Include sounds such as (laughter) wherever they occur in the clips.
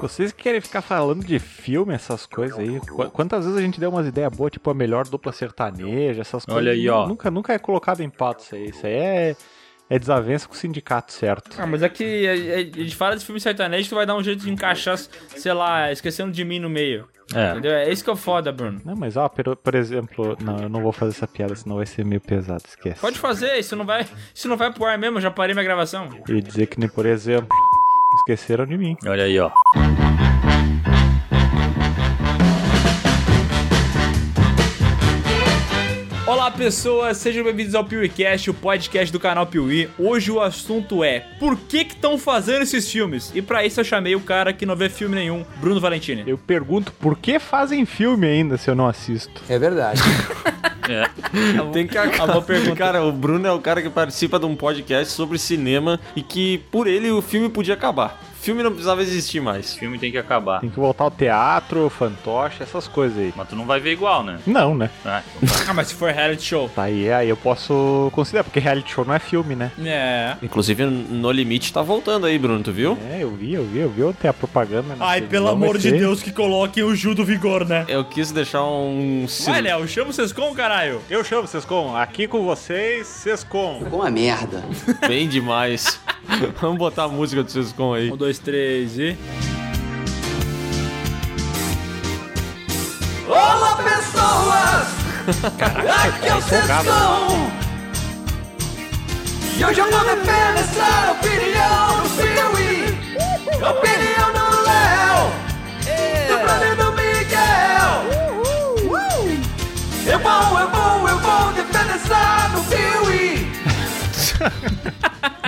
Vocês que querem ficar falando de filme, essas coisas aí. qu- Quantas vezes a gente deu umas ideias boas, tipo a melhor dupla sertaneja, essas coisas. Olha aí, ó. Nunca, nunca é colocado em pauta isso aí. Isso aí é, é desavença com o sindicato, certo? Ah, mas é que a, gente fala de filme sertanejo, tu vai dar um jeito de encaixar, sei lá, esquecendo de mim no meio. É. Entendeu? É isso que é o foda, Bruno. Não, mas ó, por, por exemplo, não, eu não vou fazer essa piada, senão vai ser meio pesado, esquece. Pode fazer, isso não vai, isso não vai pro ar mesmo, eu já parei minha gravação. Ia dizer que nem, por exemplo, esqueceram de mim. Olha aí, ó. Olá pessoas, sejam bem-vindos ao PeeWeeCast, o podcast do canal Piuí. Hoje o assunto é por que que estão fazendo esses filmes? E pra isso eu chamei o cara que não vê filme nenhum, Bruno Valentini. Eu pergunto por que fazem filme ainda se eu não assisto? É verdade. (laughs) É. Tem que (laughs) pergunta. Cara, o Bruno é o cara que participa de um podcast sobre cinema e que por ele o filme podia acabar. O filme não precisava existir mais. Esse filme tem que acabar. Tem que voltar ao teatro, fantoche, essas coisas aí. Mas tu não vai ver igual, né? Não, né? É. Ah, mas se for reality show. Tá aí, aí eu posso considerar, porque reality show não é filme, né? É. Inclusive, No Limite tá voltando aí, Bruno, tu viu? É, eu vi, eu vi, eu vi ontem a propaganda. na Ai, pelo amor de Deus, que coloquem o Gil do Vigor, né? Eu quis deixar um... Vai, Léo, chama o Sescom, caralho. Eu chamo Sescom, aqui com vocês, Sescom. Ficou uma merda. Bem demais. (laughs) Vamos botar a música do Sescom aí. Um, dois, três e... Olá pessoas! Aqui é o Sescom! E hoje eu vou defender essa opinião do Piuí! Opinião do Léo! Do Bruno e do Miguel! Eu vou, eu vou, eu vou defender essa do Piuí!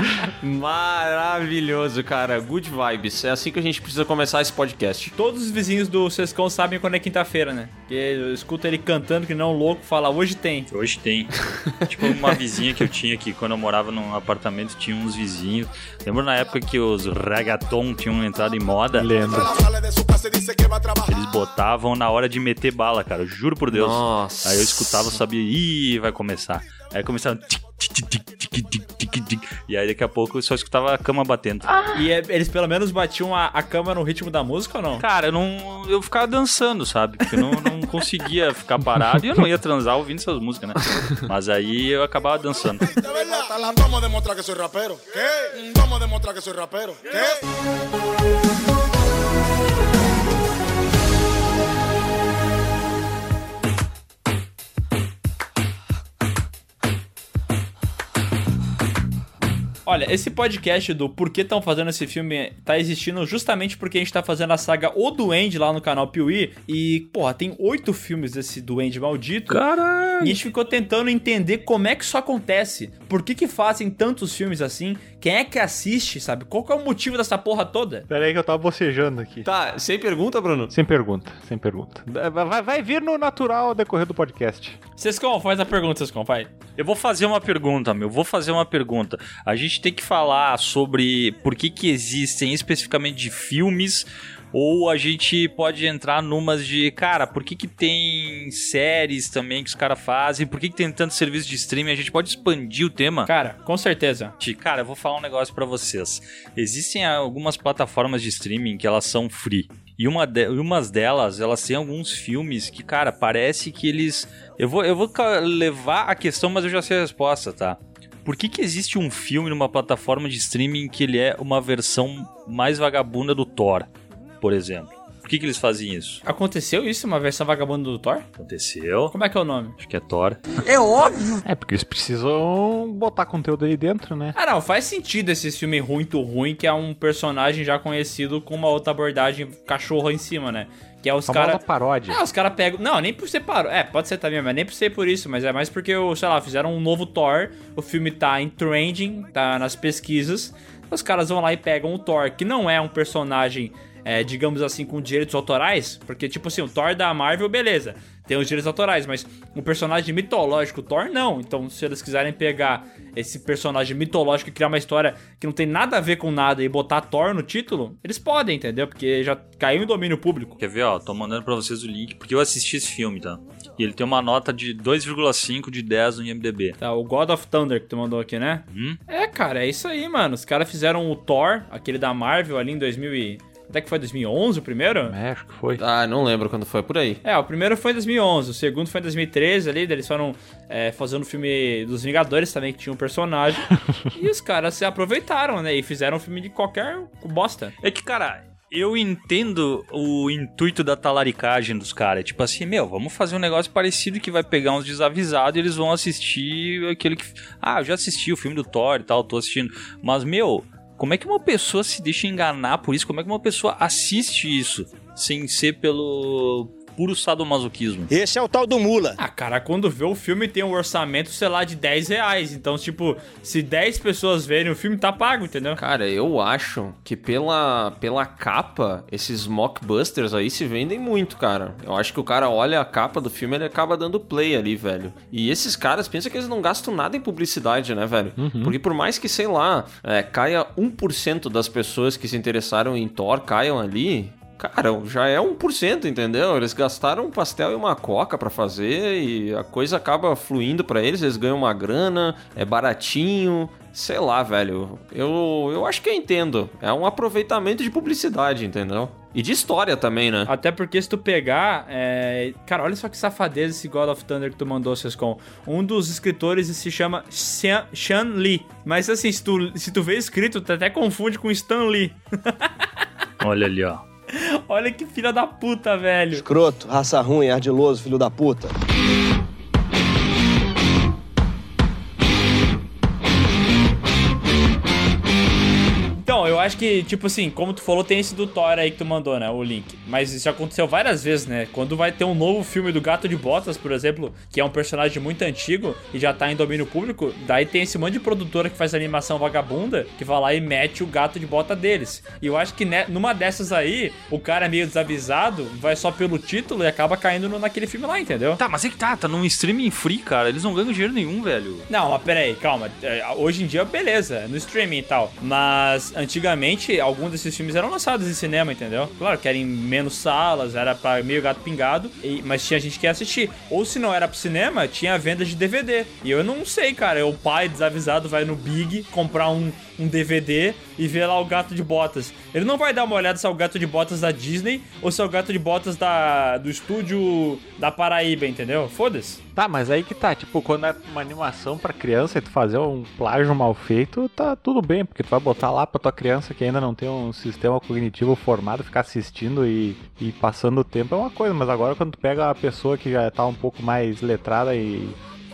(laughs) Maravilhoso, cara. Good vibes. É assim que a gente precisa começar esse podcast. Todos os vizinhos do Sescom sabem quando é quinta-feira, né? Porque eu escuto ele cantando que não louco, fala, hoje tem. Hoje tem. (laughs) tipo, uma vizinha que eu tinha aqui, quando eu morava num apartamento, tinha uns vizinhos. Lembra na época que os reggaeton tinham entrado em moda? Lembro. Eles botavam na hora de meter bala, cara. eu Juro por Deus. Nossa. Aí eu escutava, sabia, ih, vai começar. Aí tic, tic, tic, tic. E aí daqui a pouco eu só escutava a cama batendo. E é- eles pelo menos batiam a, a cama no ritmo da música ou não? Cara, eu não. Eu ficava dançando, sabe? Porque eu não, não conseguia ficar parado e eu não ia transar ouvindo essas músicas, né? Mas aí eu acabava dançando. Vamos a demostrar que soy rapero. Vamos a demostrar que soy rapero. Olha, esse podcast do Por que estão fazendo esse filme tá existindo justamente porque a gente tá fazendo a saga O Duende lá no canal Piuí. E, porra, tem oito filmes desse Duende maldito. Caralho! E a gente ficou tentando entender como é que isso acontece. Por que que fazem tantos filmes assim? Quem é que assiste, sabe? Qual que é o motivo dessa porra toda? Pera aí que eu tava bocejando aqui. Tá, sem pergunta, Bruno? Sem pergunta, sem pergunta. Vai, vai vir no natural ao decorrer do podcast. Sescom, faz a pergunta, Sescom, vai. Eu vou fazer uma pergunta, meu. Vou fazer uma pergunta. A gente tem que falar sobre por que que existem especificamente de filmes ou a gente pode entrar numas de, cara, por que que tem séries também que os caras fazem? Por que que tem tanto serviço de streaming? A gente pode expandir o tema? Cara, com certeza. Gente, Cara, eu vou falar um negócio pra vocês. Existem algumas plataformas de streaming que elas são free. E uma de, umas delas, elas têm alguns filmes que, cara, parece que eles. Eu vou, eu vou levar a questão, mas eu já sei a resposta, tá? Por que, que existe um filme numa plataforma de streaming que ele é uma versão mais vagabunda do Thor, por exemplo? Por que, que eles fazem isso? Aconteceu isso, uma versão vagabunda do Thor? Aconteceu. Como é que é o nome? Acho que é Thor. É, porque eles precisam botar conteúdo aí dentro, né? Ah, não, faz sentido esse filme muito ruim, que é um personagem já conhecido com uma outra abordagem cachorro em cima, né? Que é os caras. paródia. Ah, os caras pegam. Não, nem por ser paro. É, pode ser também, mas nem por ser por isso. Mas é mais porque, o- sei lá, fizeram um novo Thor. O filme tá em trending, tá nas pesquisas. Os caras vão lá e pegam o Thor, que não é um personagem, é, digamos assim, com direitos autorais. Porque, tipo assim, o Thor da Marvel, beleza. Tem os direitos autorais, mas um personagem mitológico, Thor, não. Então, se eles quiserem pegar esse personagem mitológico e criar uma história que não tem nada a ver com nada e botar Thor no título, eles podem, entendeu? Porque já caiu em domínio público. Quer ver, ó? Tô mandando pra vocês o link, porque eu assisti esse filme, tá? E ele tem uma nota de 2,5 de 10 no IMDB. Tá, o God of Thunder que tu mandou aqui, né? Hum? É, cara, é isso aí, mano. Os caras fizeram o Thor, aquele da Marvel ali em 2000 e Até que foi 2011 o primeiro? É, acho que foi. Ah, não lembro quando foi, por aí. É, o primeiro foi em 2011, o segundo foi em 2013 ali, eles foram é, fazendo o filme dos Vingadores também, que tinha um personagem. (laughs) e os caras se aproveitaram, né? E fizeram um filme de qualquer bosta. É que, cara, eu entendo o intuito da talaricagem dos caras. Tipo assim, meu, vamos fazer um negócio parecido que vai pegar uns desavisados e eles vão assistir aquele que. Ah, eu já assisti o filme do Thor e tal, tô assistindo. Mas, meu, como é que uma pessoa se deixa enganar por isso? Como é que uma pessoa assiste isso sem ser pelo puro sadomasoquismo? Esse é o tal do Mula. Ah, cara, quando vê o filme tem um orçamento, sei lá, de 10 reais. Então, tipo, se 10 pessoas verem o filme, tá pago, entendeu? Cara, eu acho que pela, pela capa, esses mockbusters aí se vendem muito, cara. Eu acho que o cara olha a capa do filme e ele acaba dando play ali, velho. E esses caras pensam que eles não gastam nada em publicidade, né, velho? Porque por mais que, sei lá, é, caia 1% das pessoas que se interessaram em Thor caiam ali, Cara, já é 1%, entendeu? Eles gastaram um pastel e uma coca pra fazer e a coisa acaba fluindo pra eles, eles ganham uma grana, é baratinho, sei lá, velho. Eu, eu acho que eu entendo. É um aproveitamento de publicidade, entendeu? E de história também, né? Até porque se tu pegar. é, Cara, olha só que safadeza esse God of Thunder que tu mandou, Sescon. Um dos escritores se chama Sean, Sean Lee. Mas assim, se tu, se tu vê escrito, tu até confunde com Stan Lee. (laughs) Olha ali, ó. Olha que filha da puta, velho. Escroto, raça ruim, ardiloso, filho da puta. Acho que, tipo assim, como tu falou, tem esse do Thor aí que tu mandou, né? O link. Mas isso aconteceu várias vezes, né? Quando vai ter um novo filme do Gato de Botas, por exemplo, que é um personagem muito antigo e já tá em domínio público, daí tem esse monte de produtora que faz animação vagabunda que vai lá e mete o gato de bota deles. E eu acho que né, numa dessas aí, o cara meio desavisado, vai só pelo título e acaba caindo no- naquele filme lá, entendeu? Tá, mas é que tá, tá num streaming free, cara. Eles não ganham dinheiro nenhum, velho. Não, mas peraí, calma. É, Hoje em dia, beleza, no streaming e tal. Mas antigamente, alguns desses filmes eram lançados em cinema, entendeu? Claro que era em menos salas, era pra meio gato pingado, e- mas tinha gente que ia assistir. Ou se não era pro cinema, tinha venda de DVD. E eu não sei, cara. O pai desavisado vai no Big comprar um, um DVD e vê lá o gato de botas. Ele não vai dar uma olhada se é o gato de botas da Disney ou se é o gato de botas da, do estúdio da Paraíba, entendeu? Foda-se. Tá, mas aí que tá, tipo, quando é uma animação pra criança e tu fazer um plágio mal feito, tá tudo bem, porque tu vai botar lá pra tua criança que ainda não tem um sistema cognitivo formado, ficar assistindo e, e passando o tempo é uma coisa, mas agora quando tu pega a pessoa que já tá um pouco mais letrada e,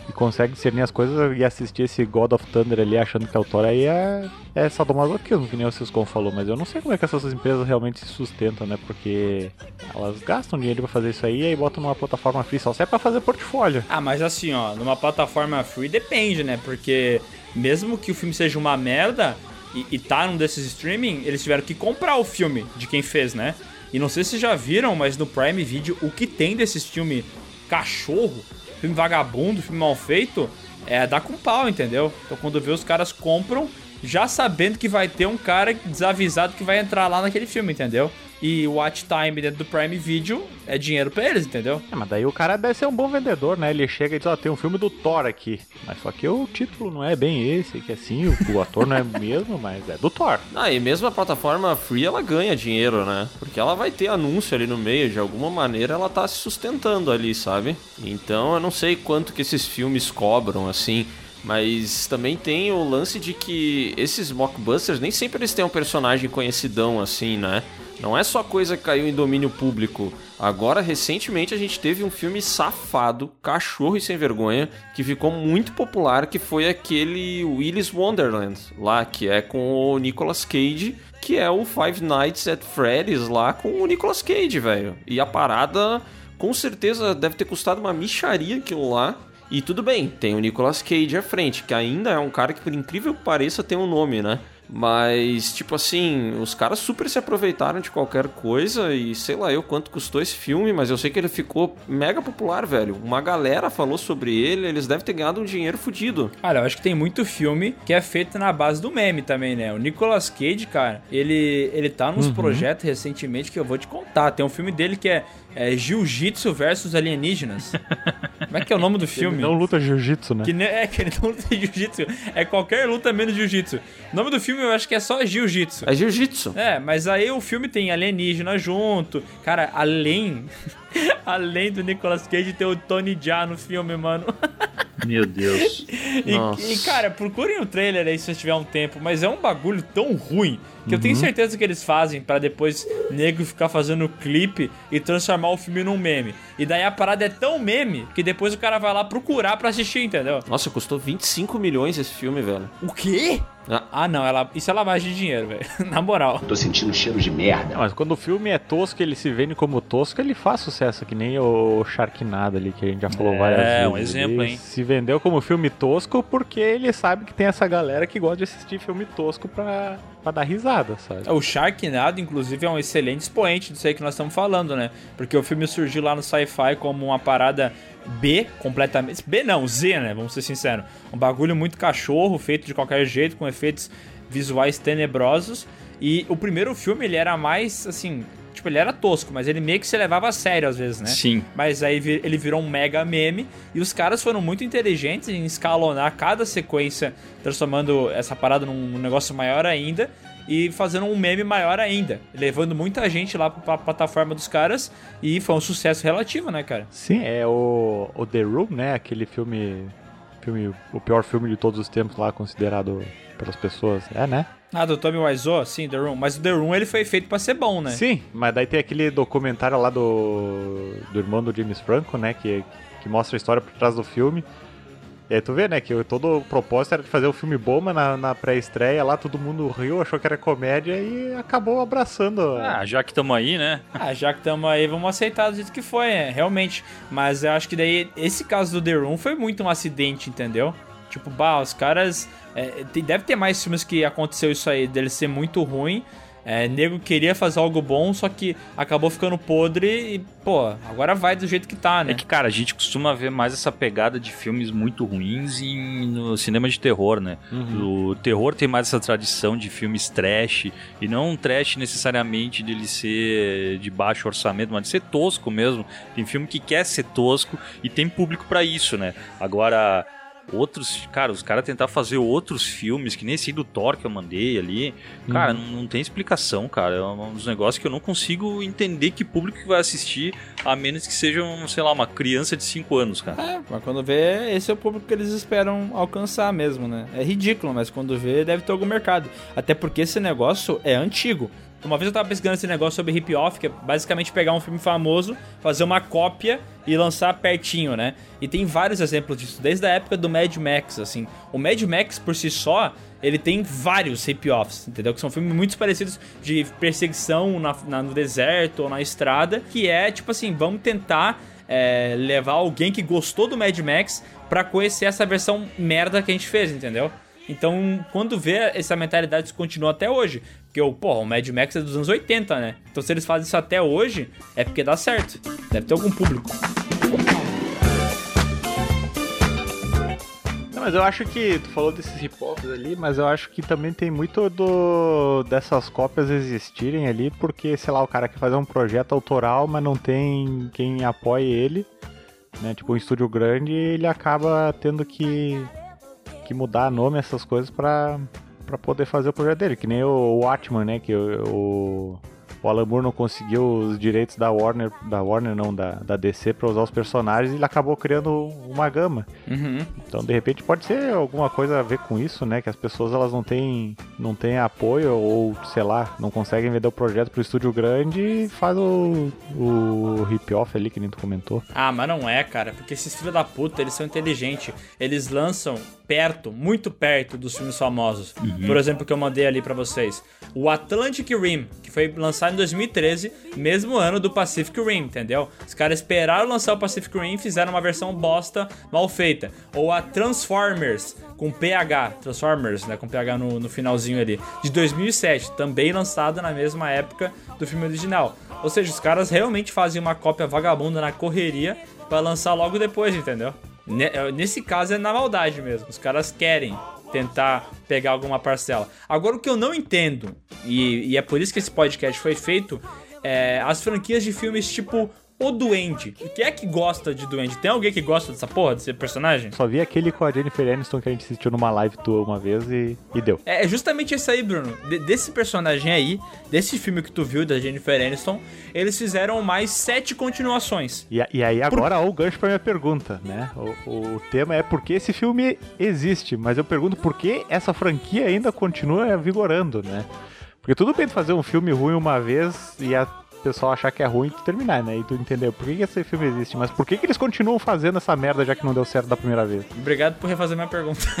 e consegue discernir as coisas e assistir esse God of Thunder ali achando que é o Thor, aí é, é sadomasoquismo, que nem o Ciscom falou, mas eu não sei como é que essas empresas realmente se sustentam, né, porque elas gastam dinheiro pra fazer isso aí e aí botam numa plataforma free só se é pra fazer portfólio. Ah, mas assim, ó, numa plataforma free depende, né? Porque mesmo que o filme seja uma merda e, e tá num desses streaming, eles tiveram que comprar o filme de quem fez, né? E não sei se já viram, mas no Prime Video o que tem desses filme cachorro, filme vagabundo, filme mal feito, é dar com pau, entendeu? Então quando vê os caras compram já sabendo que vai ter um cara desavisado que vai entrar lá naquele filme, entendeu? E o watch time dentro do Prime Video é dinheiro pra eles, entendeu? É, mas daí o cara deve ser um bom vendedor, né? Ele chega e diz, ó, tem um filme do Thor aqui. Mas só que o título não é bem esse, que assim, o, o ator não é (laughs) mesmo, mas é do Thor. Ah, e mesmo a plataforma free ela ganha dinheiro, né? Porque ela vai ter anúncio ali no meio, de alguma maneira ela tá se sustentando ali, sabe? Então eu não sei quanto que esses filmes cobram, assim. Mas também tem o lance de que esses mockbusters nem sempre eles têm um personagem conhecidão assim, né? Não é só coisa que caiu em domínio público. Agora, recentemente, a gente teve um filme safado, cachorro e sem vergonha, que ficou muito popular, que foi aquele Willis Wonderland, lá, que é com o Nicolas Cage, que é o Five Nights at Freddy's lá com o Nicolas Cage, velho. E a parada, com certeza, deve ter custado uma micharia aquilo lá. E tudo bem, tem o Nicolas Cage à frente, que ainda é um cara que, por incrível que pareça, tem um nome, né? Mas, tipo assim, os caras super se aproveitaram de qualquer coisa e sei lá eu quanto custou esse filme, mas eu sei que ele ficou mega popular, velho. Uma galera falou sobre ele, eles devem ter ganhado um dinheiro fudido. Cara, eu acho que tem muito filme que é feito na base do meme também, né? O Nicolas Cage, cara, ele, ele tá nos projetos recentemente que eu vou te contar. Tem um filme dele que é, é Jiu-Jitsu versus alienígenas. (laughs) Como é que é o nome do filme? Ele não luta jiu-jitsu, né? Que ne- é, que ele não (laughs) luta jiu-jitsu. É qualquer luta menos jiu-jitsu. O nome do filme eu acho que é só jiu-jitsu. É jiu-jitsu. É, mas aí o filme tem alienígena junto. Cara, além. (laughs) além do Nicolas Cage, tem o Tony Jaa no filme, mano. (laughs) Meu Deus. E, e, cara, procurem o trailer aí se vocês tiverem um tempo, mas é um bagulho tão ruim que eu Uhum. tenho certeza que eles fazem pra depois nego ficar fazendo clipe e transformar o filme num meme. E daí a parada é tão meme que depois o cara vai lá procurar pra assistir, entendeu? Nossa, custou 25 milhões esse filme, velho. O quê? Ah. Ah, não, ela, isso é lavagem de dinheiro, velho. (laughs) Na moral. Tô sentindo cheiro de merda. Não, mas quando o filme é tosco, ele se vende como tosco, ele faz sucesso, que nem o Sharknado ali, que a gente já falou É, várias vezes. um exemplo, Ele hein? Se vendeu como filme tosco porque ele sabe que tem essa galera que gosta de assistir filme tosco pra, pra dar risada, sabe? O Sharknado, inclusive, é um excelente expoente disso aí que nós estamos falando, né? Porque o filme surgiu lá no sci-fi como uma parada B, completamente. B não, Z, né? Vamos ser sinceros. Um bagulho muito cachorro, feito de qualquer jeito, com efeitos visuais tenebrosos. E o primeiro filme, ele era mais, assim. Tipo, ele era tosco, mas ele meio que se levava a sério às vezes, né? Sim. Mas aí ele virou um mega meme e os caras foram muito inteligentes em escalonar cada sequência, transformando essa parada num negócio maior ainda e fazendo um meme maior ainda, levando muita gente lá pra, plataforma dos caras e foi um sucesso relativo, né, cara? Sim, é o, o The Room, né? Aquele filme, filme. O pior filme de todos os tempos lá, considerado pelas pessoas. É, né? Ah, do Tommy Wiseau, sim, The Room. Mas o The Room ele foi feito pra ser bom, né? Sim, mas daí tem aquele documentário lá do, do irmão do James Franco, né? Que, que mostra a história por trás do filme. E aí tu vê, né, que todo o propósito era de fazer o filme bom, mas na, na pré-estreia lá todo mundo riu, achou que era comédia e acabou abraçando. Ah, já que estamos aí, né? (laughs) Ah, já que estamos aí, vamos aceitar do jeito que foi, é, realmente. Mas eu acho que daí, esse caso do The Room foi muito um acidente, entendeu? Tipo, bah, os caras. é, deve ter mais filmes que aconteceu isso aí, dele ser muito ruim. É, nego queria fazer algo bom, só que acabou ficando podre e, pô, agora vai do jeito que tá, né? É que, cara, a gente costuma ver mais essa pegada de filmes muito ruins em, no cinema de terror, né? O terror tem mais essa tradição de filmes trash, e não um trash necessariamente dele ser de baixo orçamento, mas de ser tosco mesmo. Tem filme que quer ser tosco e tem público pra isso, né? Agora, outros, cara, os caras tentar fazer outros filmes, que nem esse do Thor que eu mandei ali, cara, não, não tem explicação, cara. É um dos negócios que eu não consigo entender que público que vai assistir, a menos que seja, um, sei lá, uma criança de 5 anos, cara. É, mas quando vê, esse é o público que eles esperam alcançar mesmo, né? É ridículo, mas quando vê, deve ter algum mercado. Até porque esse negócio é antigo. Uma vez eu tava pesquisando esse negócio sobre hip-off, que é basicamente pegar um filme famoso, fazer uma cópia e lançar pertinho, né? E tem vários exemplos disso, desde a época do Mad Max, assim. O Mad Max, por si só, ele tem vários hip-offs, entendeu? Que são filmes muito parecidos de perseguição na, na- no deserto ou na estrada, que é, tipo assim, vamos tentar é, levar alguém que gostou do Mad Max pra conhecer essa versão merda que a gente fez, entendeu? Então, quando vê, essa mentalidade continua até hoje. Porque, o, porra, o Mad Max é dos anos 80, né? Então, se eles fazem isso até hoje, é porque dá certo. Deve ter algum público. Mas eu acho que tu falou desses hip-hops ali, mas eu acho que também tem muito do dessas cópias existirem ali, porque, sei lá, o cara quer fazer um projeto autoral, mas não tem quem apoie ele, né? Tipo, um estúdio grande, ele acaba tendo que, que mudar nome, essas coisas, pra, pra poder fazer o projeto dele. Que nem o Watchman, né? Que o, o, Alan Moore não conseguiu os direitos da Warner, da Warner não, da, da DC pra usar os personagens e ele acabou criando uma gama. Uhum. Então, de repente, pode ser alguma coisa a ver com isso, né? Que as pessoas elas não têm, não têm apoio ou, sei lá, não conseguem vender o projeto pro estúdio grande e faz o, o hip-off ali, que nem tu comentou. Ah, mas não é, cara, porque esses filhos da puta, eles são inteligentes. Eles lançam perto, muito perto dos filmes famosos. Por exemplo, que eu mandei ali pra vocês. O Atlantic Rim, que foi lançado em 2013, mesmo ano do Pacific Rim, entendeu? Os caras esperaram lançar o Pacific Rim e fizeram uma versão bosta, mal feita. Ou a Transformers, com PH, Transformers, né, com PH no, no finalzinho ali, de 2007, também lançada na mesma época do filme original. Ou seja, os caras realmente fazem uma cópia vagabunda na correria pra lançar logo depois, entendeu? É, Nesse caso é na maldade mesmo. Os caras querem tentar pegar alguma parcela. Agora o que eu não entendo, e, e é por isso que esse podcast foi feito, é as franquias de filmes tipo o Duende. Quem é que gosta de Duende? Tem alguém que gosta dessa porra, desse personagem? Só vi aquele com a Jennifer Aniston que a gente assistiu numa live tua uma vez e, e deu. É justamente esse aí, Bruno. De- desse personagem aí, desse filme que tu viu, da Jennifer Aniston, eles fizeram mais sete continuações. E, e aí agora ó, o gancho pra minha pergunta, né? O, o tema é por que esse filme existe, mas eu pergunto por que essa franquia ainda continua vigorando, né? Porque tudo bem fazer um filme ruim uma vez e a pessoal achar que é ruim tu terminar, né? E tu entender por que, que esse filme existe, mas por que, que eles continuam fazendo essa merda já que não deu certo da primeira vez? Obrigado por refazer minha pergunta. (laughs)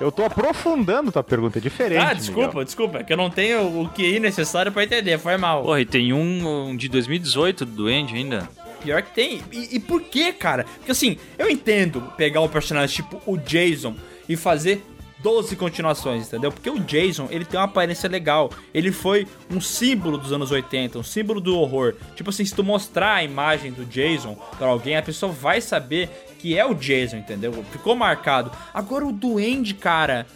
Eu tô aprofundando tua pergunta, é diferente. ah, desculpa, Miguel. desculpa. É que eu não tenho o QI necessário pra entender, foi mal. Porra, e tem um, um de 2018 do Duende ainda. Pior que tem. E, e por que, cara? Porque assim, eu entendo pegar um personagem tipo o Jason e fazer 12 continuações, entendeu? Porque o Jason, ele tem uma aparência legal. Ele foi um símbolo dos anos 80, um símbolo do horror. Tipo assim, se tu mostrar a imagem do Jason pra alguém, a pessoa vai saber que é o Jason, entendeu? Ficou marcado. Agora o Duende, cara.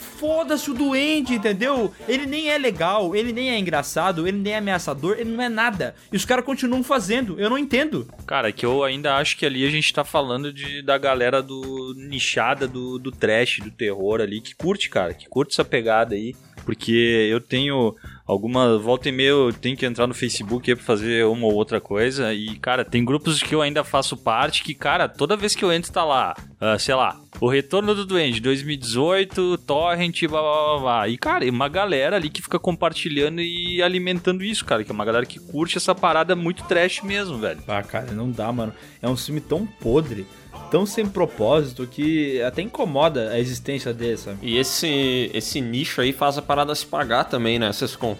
Foda-se o duende, entendeu? Ele nem é legal, ele nem é engraçado, ele nem é ameaçador, ele não é nada. E os caras continuam fazendo, eu não entendo. Cara, é que eu ainda acho que ali a gente tá falando de, da galera do nichada do, do trash, do terror ali, que curte, cara, que curte essa pegada aí. Porque eu tenho alguma. Volta e meia eu tenho que entrar no Facebook pra fazer uma ou outra coisa. E, cara, tem grupos que eu ainda faço parte que, cara, toda vez que eu entro tá lá, ah, sei lá, o Retorno do Duende 2018, Torrent, blá blá blá blá. E, cara, e uma galera ali que fica compartilhando e alimentando isso, cara. Que é uma galera que curte essa parada muito trash mesmo, velho. Ah, cara, não dá, mano. É um filme tão podre, tão sem propósito, que até incomoda a existência dele, sabe? E esse, esse nicho aí faz a parada se pagar também, né, Sescom?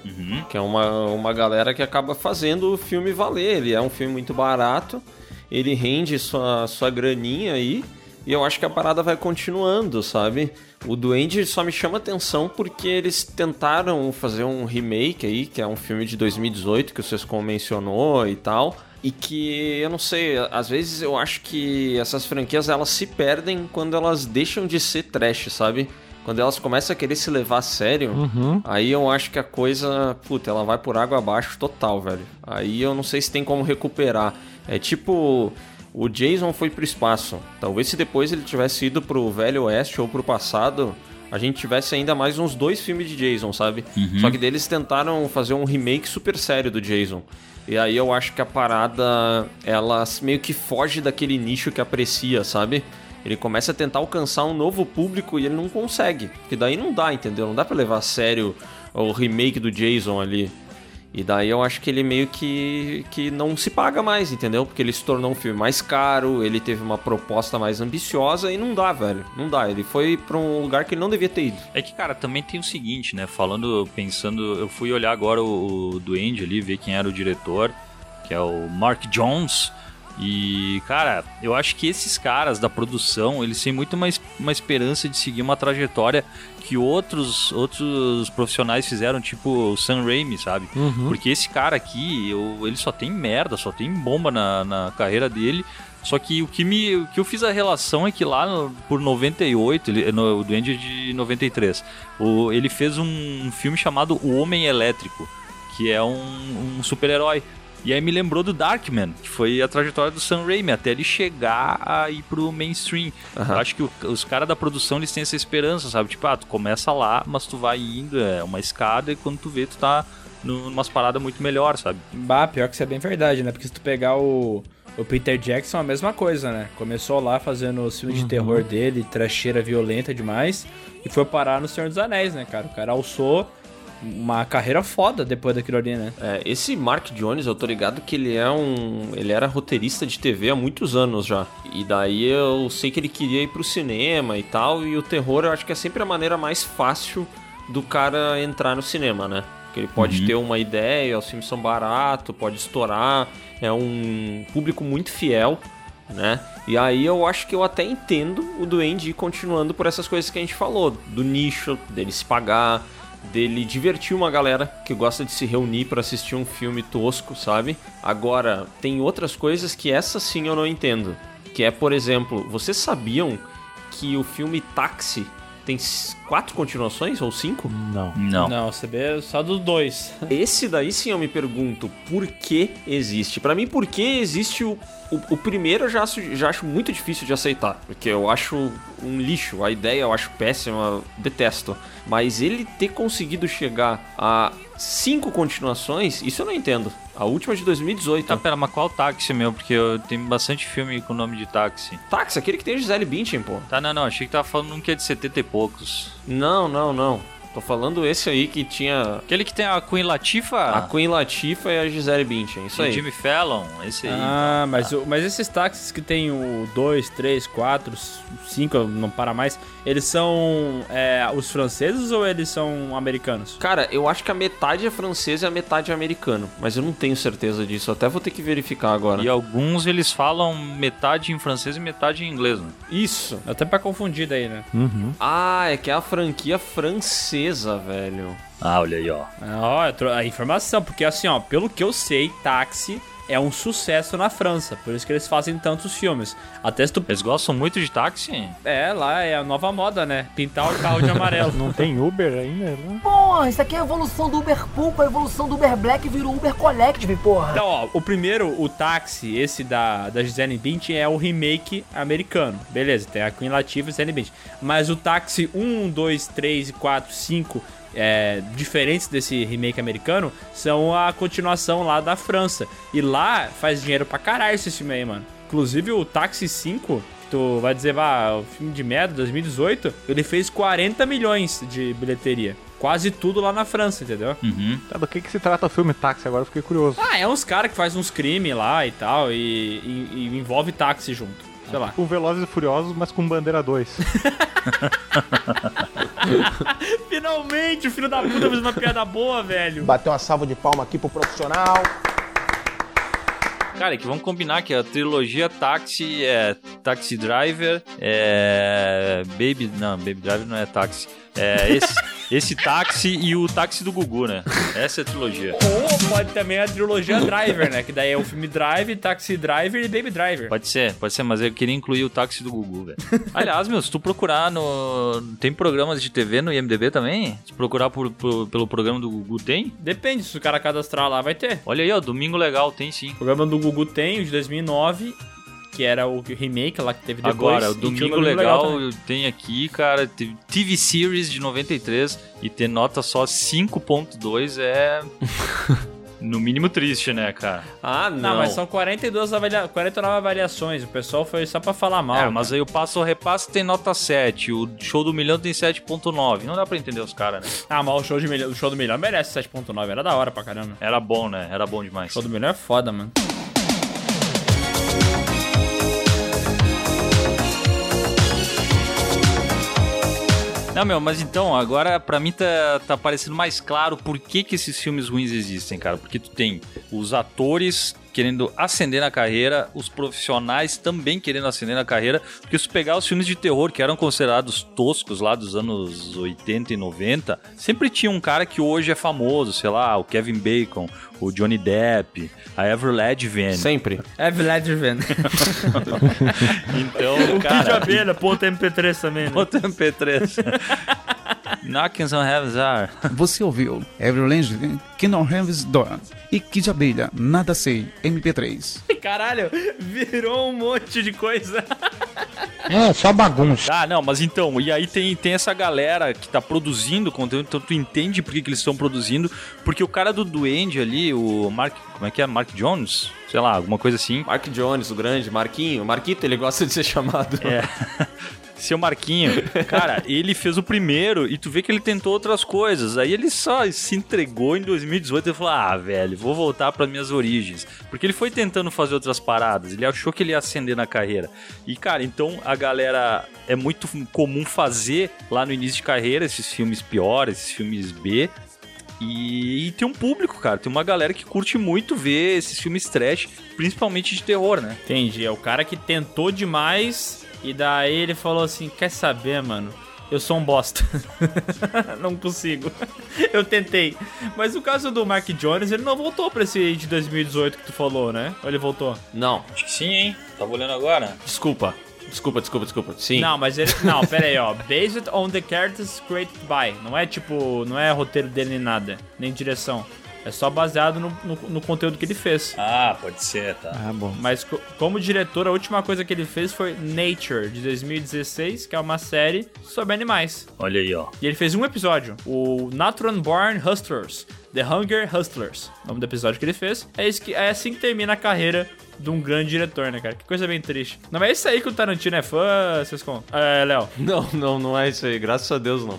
Que é uma, uma galera que acaba fazendo o filme valer. Ele é um filme muito barato, ele rende sua, sua graninha aí, e eu acho que a parada vai continuando, sabe? O Duende só me chama atenção porque eles tentaram fazer um remake aí, que é um filme de 2018 que o Sescom mencionou e tal. E que, eu não sei, às vezes eu acho que essas franquias elas se perdem quando elas deixam de ser trash, sabe? Quando elas começam a querer se levar a sério, aí eu acho que a coisa, puta, ela vai por água abaixo total, velho. Aí eu não sei se tem como recuperar. É tipo, o Jason foi pro espaço. Talvez se depois ele tivesse ido pro Velho Oeste ou pro passado, a gente tivesse ainda mais uns dois filmes de Jason, sabe? Só que deles tentaram fazer um remake super sério do Jason. E aí eu acho que a parada, ela meio que foge daquele nicho que aprecia, sabe? Ele começa a tentar alcançar um novo público e ele não consegue. Porque daí não dá, entendeu? Não dá pra levar a sério o remake do Jason ali. E daí eu acho que ele meio que, que não se paga mais, entendeu? Porque ele se tornou um filme mais caro, ele teve uma proposta mais ambiciosa e não dá, velho. Não dá. Ele foi pra um lugar que ele não devia ter ido. É que, cara, também tem o seguinte, né? Falando, pensando, eu fui olhar agora o, o Duende ali, ver quem era o diretor, que é o Mark Jones. E, cara, eu acho que esses caras da produção, eles têm muito mais uma esperança de seguir uma trajetória que outros outros profissionais fizeram, tipo o Sam Raimi, sabe? Porque esse cara aqui, eu- ele só tem merda, só tem bomba na, na carreira dele. Só que o que, me, o que eu fiz a relação é que lá no- por 98, ele, no, o Duende de 93, o, ele fez um filme chamado O Homem Elétrico, que é um, um super-herói. E aí me lembrou do Darkman, que foi a trajetória do Sam Raimi, até ele chegar a ir pro mainstream. Eu acho que o- os caras da produção, eles têm essa esperança, sabe? Tipo, ah, tu começa lá, mas tu vai indo, é uma escada, e quando tu vê, tu tá numas paradas muito melhor, sabe? Bah, pior que isso é bem verdade, né? Porque se tu pegar o, o Peter Jackson, é a mesma coisa, né? Começou lá fazendo os filmes de terror dele, trecheira violenta demais, e foi parar no Senhor dos Anéis, né, cara? O cara alçou uma carreira foda depois daquilo ali, né? É, esse Mark Jones, eu tô ligado que ele é um. Ele era roteirista de TV há muitos anos já. E daí eu sei que ele queria ir pro cinema e tal. E o terror eu acho que é sempre a maneira mais fácil do cara entrar no cinema, né? Porque ele pode ter uma ideia, os filmes são baratos, pode estourar, é um público muito fiel, né? E aí eu acho que eu até entendo o Duende ir continuando por essas coisas que a gente falou, do nicho, dele se pagar, dele divertir uma galera que gosta de se reunir para assistir um filme tosco, sabe? Agora, tem outras coisas que essa sim eu não entendo. Que é, por exemplo, vocês sabiam que o filme Táxi tem quatro continuações ou cinco? Não. Não. Não, você vê só dos dois. (laughs) Esse daí sim eu me pergunto por que existe. Pra mim, por que existe o. O, o primeiro eu já acho, já acho muito difícil de aceitar, porque eu acho um lixo, a ideia eu acho péssima, eu detesto. Mas ele ter conseguido chegar a cinco continuações, isso eu não entendo. A última é de 2018. Tá, pera, mas qual táxi meu? Porque eu tenho bastante filme com nome de táxi. Táxi, aquele que tem Gisele Bündchen, pô. Tá, não, não, achei que tava falando um que é de 70 e poucos. Não, não, não. Tô falando esse aí que tinha Aquele que tem a Queen Latifah a Queen Latifah e a Gisele Bündchen, isso e o aí. Jimmy Fallon, esse aí. Ah, mas, o- mas esses táxis que tem o 2, 3, 4, 5, não para mais, eles são é, os franceses ou eles são americanos? Cara, eu acho que a metade é francês e a metade é americano, mas eu não tenho certeza disso. Até vou ter que verificar agora. E alguns eles falam metade em francês e metade em inglês, né? Isso. Até pra confundir daí, né? Ah, é que é a franquia francesa, velho. Ah, olha aí, ó. Ah, Ó, trou- a informação, porque assim, ó, pelo que eu sei, táxi é um sucesso na França, por isso que eles fazem tantos filmes. Até se tu. Eles gostam muito de táxi? É, lá é a nova moda, né? Pintar o carro de amarelo. (laughs) Não tem Uber ainda? né? Porra, isso aqui é a evolução do Uber Pool com a evolução do Uber Black virou Uber Collective, porra. Então, ó, o primeiro, o táxi, esse da, da Gisele Bündchen, é o remake americano. Beleza, tem a Queen Latifah e Gisele Bündchen. Mas o táxi 1, 2, 3, 4, 5, é, diferentes desse remake americano, são a continuação lá da França. E lá faz dinheiro pra caralho esse filme aí, mano. Inclusive o Táxi 5, que tu vai dizer, vá, o filme de merda, 2018, ele fez 40 milhões de bilheteria. Quase tudo lá na França, entendeu? Uhum. Tá, do que, que se trata o filme Táxi? Agora eu fiquei curioso. Ah, é uns caras que faz uns crimes lá e tal, e, e- e envolve táxi junto. Sei lá. Com Velozes e Furiosos, mas com Bandeira 2. (laughs) Finalmente, o filho da puta fez uma piada boa, velho. Bateu uma salva de palma aqui pro profissional. Cara, é que vamos combinar que a trilogia Táxi é Taxi Driver, é. Baby. Não, Baby Driver não é táxi. É esse, esse táxi e o táxi do Gugu, né? Essa é a trilogia. Ou pode também a trilogia Driver, né? Que daí é o filme Drive, Taxi Driver e Baby Driver. Pode ser, pode ser, mas eu queria incluir o táxi do Gugu, velho. Aliás, meu, se tu procurar no. Tem programas de TV no IMDB também? Se procurar por, por- pelo programa do Gugu, tem? Depende, se o cara cadastrar lá, vai ter. Olha aí, ó, Domingo Legal, tem sim. O programa do Gugu tem, o de 2009, que era o remake lá que teve depois. Agora, o Domingo Legal, também. tem aqui, cara, TV Series de 93 e ter nota só 5.2 é... (laughs) No mínimo triste, né, cara? Ah, não. Não, mas são 42 avalia... 49 avaliações. O pessoal foi só pra falar mal. é, mas aí o Passo ao Repasso tem nota 7, o Show do Milhão tem 7.9. Não dá pra entender os caras, né? Ah, mas o show, de milhão, o show do milhão merece 7.9. Era da hora pra caramba. Era bom, né? Era bom demais. O show do milhão é foda, mano. Não, meu, mas então, agora pra mim tá, tá parecendo mais claro por que, que esses filmes ruins existem, cara. Porque tu tem os atores querendo ascender na carreira, os profissionais também querendo ascender na carreira. Porque se pegar os filmes de terror que eram considerados toscos lá dos anos 80 e 90, sempre tinha um cara que hoje é famoso, sei lá, o Kevin Bacon, o Johnny Depp, a Avril Lavigne. Sempre. É Vlad vendo. Então, o Kid cara, Abelha, ponto MP3 também, né? Bota MP3. (laughs) Knockings on Heaven's Are. Você ouviu Avril Lavigne, Kingdom Heaven's Door e Kid Abelha, Nada Sei, MP3. Caralho, virou um monte de coisa. (laughs) Ah, não, mas então, e aí tem, tem essa galera que tá produzindo conteúdo, então tu entende por que, que eles estão produzindo, porque o cara do Duende ali, o Mark, como é que é? Mark Jones? Sei lá, alguma coisa assim. Mark Jones, o grande, Marquinho. Marquito, ele gosta de ser chamado. É. (laughs) Seu Marquinho, cara, (laughs) ele fez o primeiro e tu vê que ele tentou outras coisas. Aí ele só se entregou em 2018 e falou: Ah, velho, vou voltar para minhas origens. Porque ele foi tentando fazer outras paradas, ele achou que ele ia ascender na carreira. E, cara, então a galera é muito comum fazer lá no início de carreira esses filmes piores, esses filmes B. E, e tem um público, cara, tem uma galera que curte muito ver esses filmes trash, principalmente de terror, né? Entendi, é o cara que tentou demais e daí ele falou assim: Quer saber, mano? Eu sou um bosta. (laughs) não consigo. (laughs) Eu tentei. Mas o caso do Mark Jones, ele não voltou pra esse de 2018 que tu falou, né? Ou ele voltou? Não, Acho que sim, hein? Tava olhando agora. desculpa. Desculpa, desculpa, desculpa. Sim. Não, mas ele. Não, (laughs) pera aí, ó. Based on the characters created by. Não é tipo. Não é roteiro dele nem nada. Nem direção. É só baseado no, no, no conteúdo que ele fez. Ah, pode ser, tá. Ah, bom. Mas co- como diretor, a última coisa que ele fez foi Nature, de 2016, que é uma série sobre animais. Olha aí, ó. E ele fez um episódio, o Natural Born Hustlers, The Hunger Hustlers. O nome do episódio que ele fez. É, isso que, é assim que termina a carreira de um grande diretor, né, cara? Que coisa bem triste. Não, é isso aí que o Tarantino é fã, vocês com... É, Léo. (laughs) Não, não, não é isso aí. Graças a Deus, não.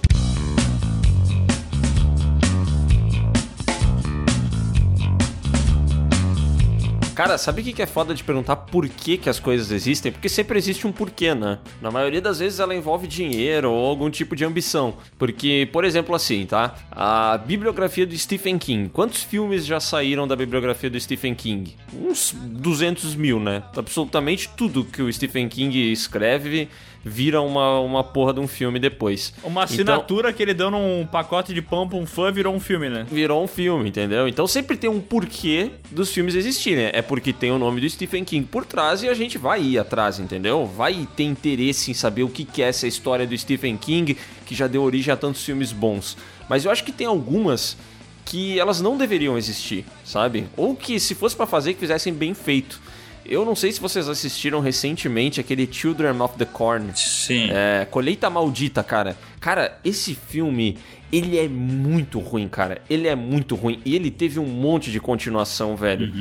Cara, sabe o que é foda de perguntar por que, que as coisas existem? Porque sempre existe um porquê, né? Na maioria das vezes ela envolve dinheiro ou algum tipo de ambição. Porque, por exemplo, assim, tá? A bibliografia do Stephen King. Quantos filmes já saíram da bibliografia do Stephen King? Uns 200 mil, né? Absolutamente tudo que o Stephen King escreve vira uma, uma porra de um filme depois. Uma Então- assinatura que ele deu num pacote de pão pra um fã virou um filme, né? virou um filme, entendeu? Então sempre tem um porquê dos filmes existirem. É porque tem o nome do Stephen King por trás e a gente vai ir atrás, entendeu? Vai ter interesse em saber o que que é essa história do Stephen King que já deu origem a tantos filmes bons. Mas eu acho que tem algumas que elas não deveriam existir, sabe? Ou que se fosse pra fazer que fizessem bem feito. Eu não sei se vocês assistiram recentemente aquele Children of the Corn. Sim. É, Colheita Maldita, cara. Cara, esse filme, ele é muito ruim, cara. Ele é muito ruim. E ele teve um monte de continuação, velho.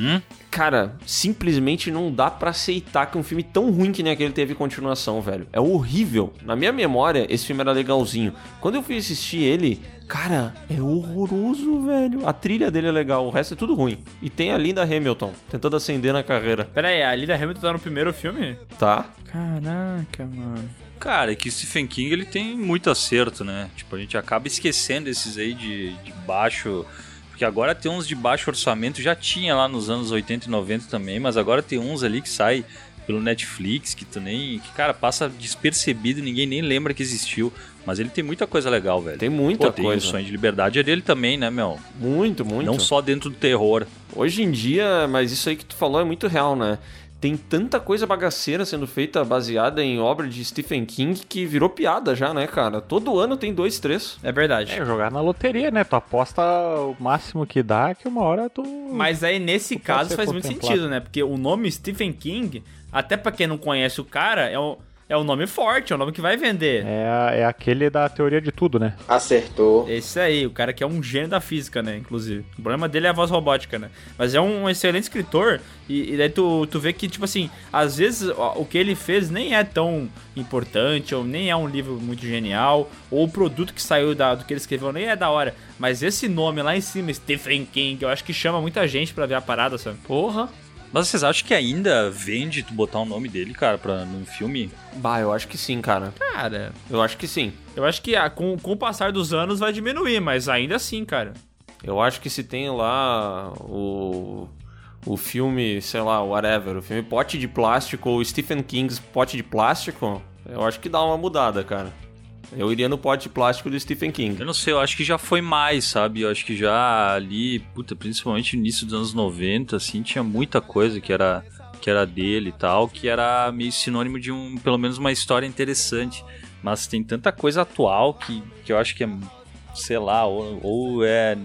Cara, simplesmente não dá pra aceitar que um filme tão ruim que nem aquele teve continuação, velho. É horrível. Na minha memória, esse filme era legalzinho. Quando eu fui assistir ele, cara, é horroroso, velho. A trilha dele é legal, o resto é tudo ruim. E tem a Linda Hamilton tentando ascender na carreira, Pera aí, a Lida Hamilton tá no primeiro filme? tá? Caraca, mano. Cara, é que o Stephen King ele tem muito acerto, né? Tipo, a gente acaba esquecendo esses aí de, de baixo. Porque agora tem uns de baixo orçamento, já tinha lá nos anos 80 e 90 também, mas agora tem uns ali que sai pelo Netflix, que tu nem. que, cara, passa despercebido, ninguém nem lembra que existiu. Mas ele tem muita coisa legal, velho. Tem muita Pô, tem coisa. o Sonho de Liberdade é dele também, né, meu? Muito, muito. Não só dentro do terror. Hoje em dia, mas isso aí que tu falou é muito real, né? Tem tanta coisa bagaceira sendo feita baseada em obra de Stephen King que virou piada já, né, cara? Todo ano tem dois, três. É verdade. É, jogar na loteria, né? Tu aposta o máximo que dá, que uma hora tu. Mas aí, nesse pode caso, faz muito contemplado. sentido, né? Porque o nome Stephen King, até pra quem não conhece o cara, é um, é um nome forte, é um nome que vai vender. É, é aquele da teoria de tudo, né? Acertou. Esse aí, o cara que é um gênio da física, né? Inclusive. O problema dele é a voz robótica, né? Mas é um excelente escritor. E, e daí tu, tu vê que, tipo assim, às vezes ó, o que ele fez nem é tão importante, ou nem é um livro muito genial, ou o produto que saiu da, do que ele escreveu nem é da hora. Mas esse nome lá em cima, Stephen King, eu acho que chama muita gente pra ver a parada, sabe? Porra. Mas vocês acham que ainda vende tu botar o nome dele, cara, pra, num filme? Bah, eu acho que sim, cara. Cara, Eu acho que sim. eu acho que ah, com, com o passar dos anos vai diminuir, mas ainda assim, cara. Eu acho que se tem lá o. O filme, sei lá, whatever, o filme Pote de Plástico ou Stephen King's Pote de Plástico, eu acho que dá uma mudada, cara. Eu iria no Pote de Plástico do Stephen King. Eu não sei, eu acho que já foi mais, sabe? Eu acho que já ali, puta, principalmente no início dos anos 90, assim, tinha muita coisa que era que era dele e tal, que era meio sinônimo de um, pelo menos uma história interessante. Mas tem tanta coisa atual que, que eu acho que é, sei lá, ou, ou é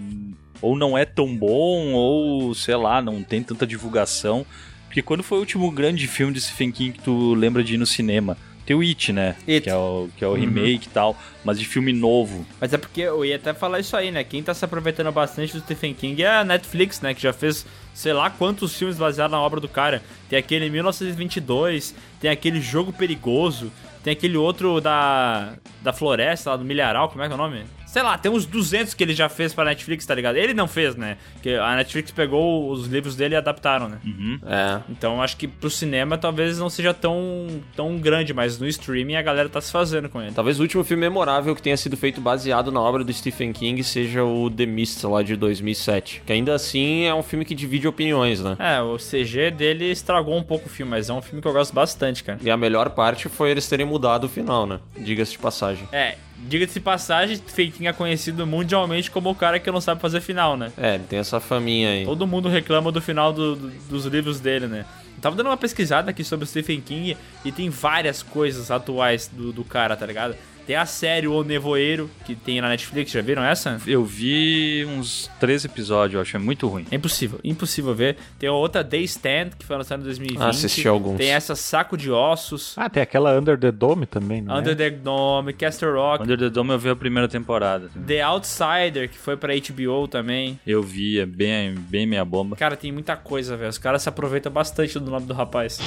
ou não é tão bom, ou sei lá, não tem tanta divulgação. Porque quando foi o último grande filme de Stephen King que tu lembra de ir no cinema? Tem o It, né? It. Que é o, que é o remake e tal, mas de filme novo. Mas é porque eu ia até falar isso aí, né? Quem tá se aproveitando bastante do Stephen King é a Netflix, né? Que já fez sei lá quantos filmes baseados na obra do cara. Tem aquele 1922, tem aquele Jogo Perigoso, tem aquele outro da, da Floresta, lá do Milharal, como é que é o nome? Sei lá, tem uns 200 que ele já fez pra Netflix, tá ligado? Ele não fez, né? Que a Netflix pegou os livros dele e adaptaram, né? É. Então acho que pro cinema talvez não seja tão, tão grande, mas no streaming a galera tá se fazendo com ele. Talvez o último filme memorável que tenha sido feito baseado na obra do Stephen King seja o The Mist, lá de 2007. Que ainda assim é um filme que divide opiniões, né? É, o CG dele estragou um pouco o filme, mas é um filme que eu gosto bastante, cara. E a melhor parte foi eles terem mudado o final, né? Diga-se de passagem. É, diga-se de passagem, Stephen King é conhecido mundialmente como o cara que não sabe fazer final, né? É, ele tem essa faminha aí. Todo mundo reclama do final do- do- dos livros dele, né? Eu tava dando uma pesquisada aqui sobre o Stephen King e tem várias coisas atuais do, do cara, tá ligado? Tem a série O Nevoeiro, que tem na Netflix, já viram essa? Eu vi uns três episódios, eu achei muito ruim. É impossível, impossível ver. Tem a outra Day Stand, que foi lançada em 2020. Ah, assisti alguns. Tem essa Saco de Ossos, Ah, tem aquela Under the Dome também, não Under é? the Dome, Castle Rock, Under the Dome eu vi a primeira temporada. The Outsider, que foi pra HBO também. Eu vi, é bem, bem meia bomba. Cara, tem muita coisa, velho. Os caras se aproveitam bastante do nome do rapaz.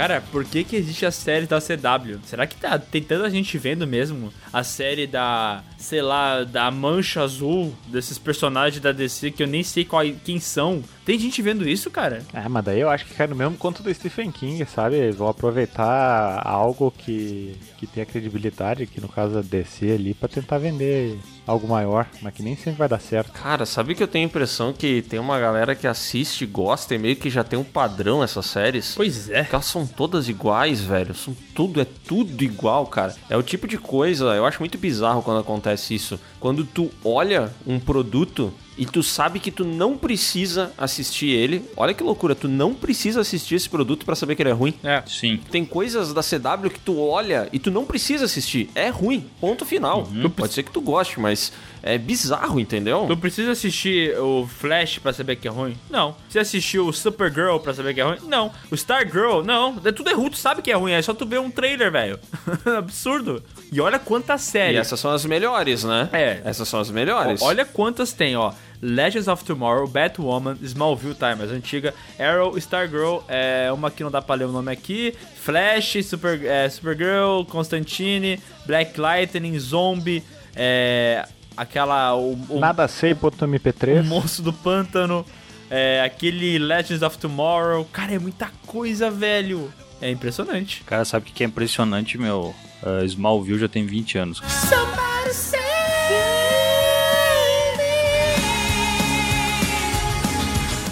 Cara, por que que existe a série da CW? Será que tá, tem tanta gente vendo mesmo a série da, sei lá, da Mancha Azul, desses personagens da DC que eu nem sei qual, quem são? Tem gente vendo isso, cara? Ah, mas daí eu acho que cai no mesmo conto do Stephen King, sabe? Eles vão aproveitar algo que, que tem a credibilidade, que no caso da DC ali, pra tentar vender algo maior, mas que nem sempre vai dar certo. Cara, sabe que eu tenho a impressão que tem uma galera que assiste, gosta e meio que já tem um padrão essas séries? Pois é. Porque elas são todas iguais, velho. São tudo, é tudo igual, cara. É o tipo de coisa, eu acho muito bizarro quando acontece isso. Quando tu olha um produto e tu sabe que tu não precisa assistir ele. Olha que loucura, tu não precisa assistir esse produto pra saber que ele é ruim. É. Sim. Tem coisas da CW que tu olha e tu não precisa assistir. É ruim, ponto final. Pode ser que tu goste, mas é bizarro, entendeu? Tu precisa assistir o Flash pra saber que é ruim? Não. Você assistiu o Supergirl pra saber que é ruim? Não. O Stargirl? Não. É Tudo é ruim, tu sabe que é ruim. É só tu ver um trailer, velho. (laughs) Absurdo. E olha quantas E séries. essas são as melhores, né? É. Essas são as melhores. Olha quantas tem, ó. Legends of Tomorrow, Batwoman, Smallville Time, as antiga, Arrow, Stargirl, é, uma que não dá pra ler o nome aqui, Flash, Super, é, Supergirl, Constantine, Black Lightning, Zombie, é, aquela... O, o, Nada sei, ponto o MP3. Monstro do Pântano, é, aquele Legends of Tomorrow. Cara, é muita coisa, velho. É impressionante. Cara, sabe o que é impressionante, meu? Uh, Smallville já tem 20 anos.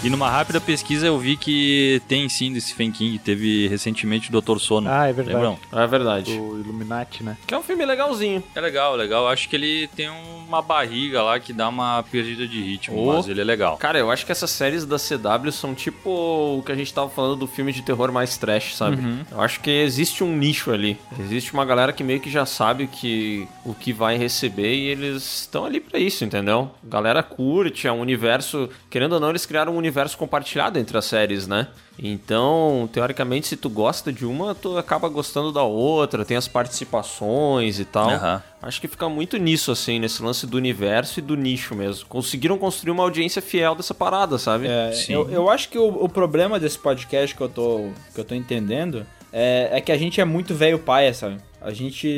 E numa rápida pesquisa eu vi que tem sim do Stephen King. Teve recentemente o Dr. Sono. Ah, é verdade. Lembram? É verdade. O Illuminati, né? Que é um filme legalzinho. É legal, legal. Acho que ele tem uma barriga lá que dá uma perdida de ritmo, Oh. mas ele é legal. Cara, eu acho que essas séries da CW são tipo o que a gente tava falando do filme de terror mais trash, sabe? Eu acho que existe um nicho ali. Existe uma galera que meio que já sabe que, o que vai receber e eles estão ali pra isso, entendeu? A galera curte, é um universo. Querendo ou não, eles criaram um universo compartilhado entre as séries, né? Então, teoricamente, se tu gosta de uma, tu acaba gostando da outra, tem as participações e tal. Aham. Acho que fica muito nisso, assim, nesse lance do universo e do nicho mesmo. Conseguiram construir uma audiência fiel dessa parada, sabe? É, Sim. eu, eu acho que o, o problema desse podcast que eu tô, que eu tô entendendo é, é que a gente é muito velho paia, sabe? A gente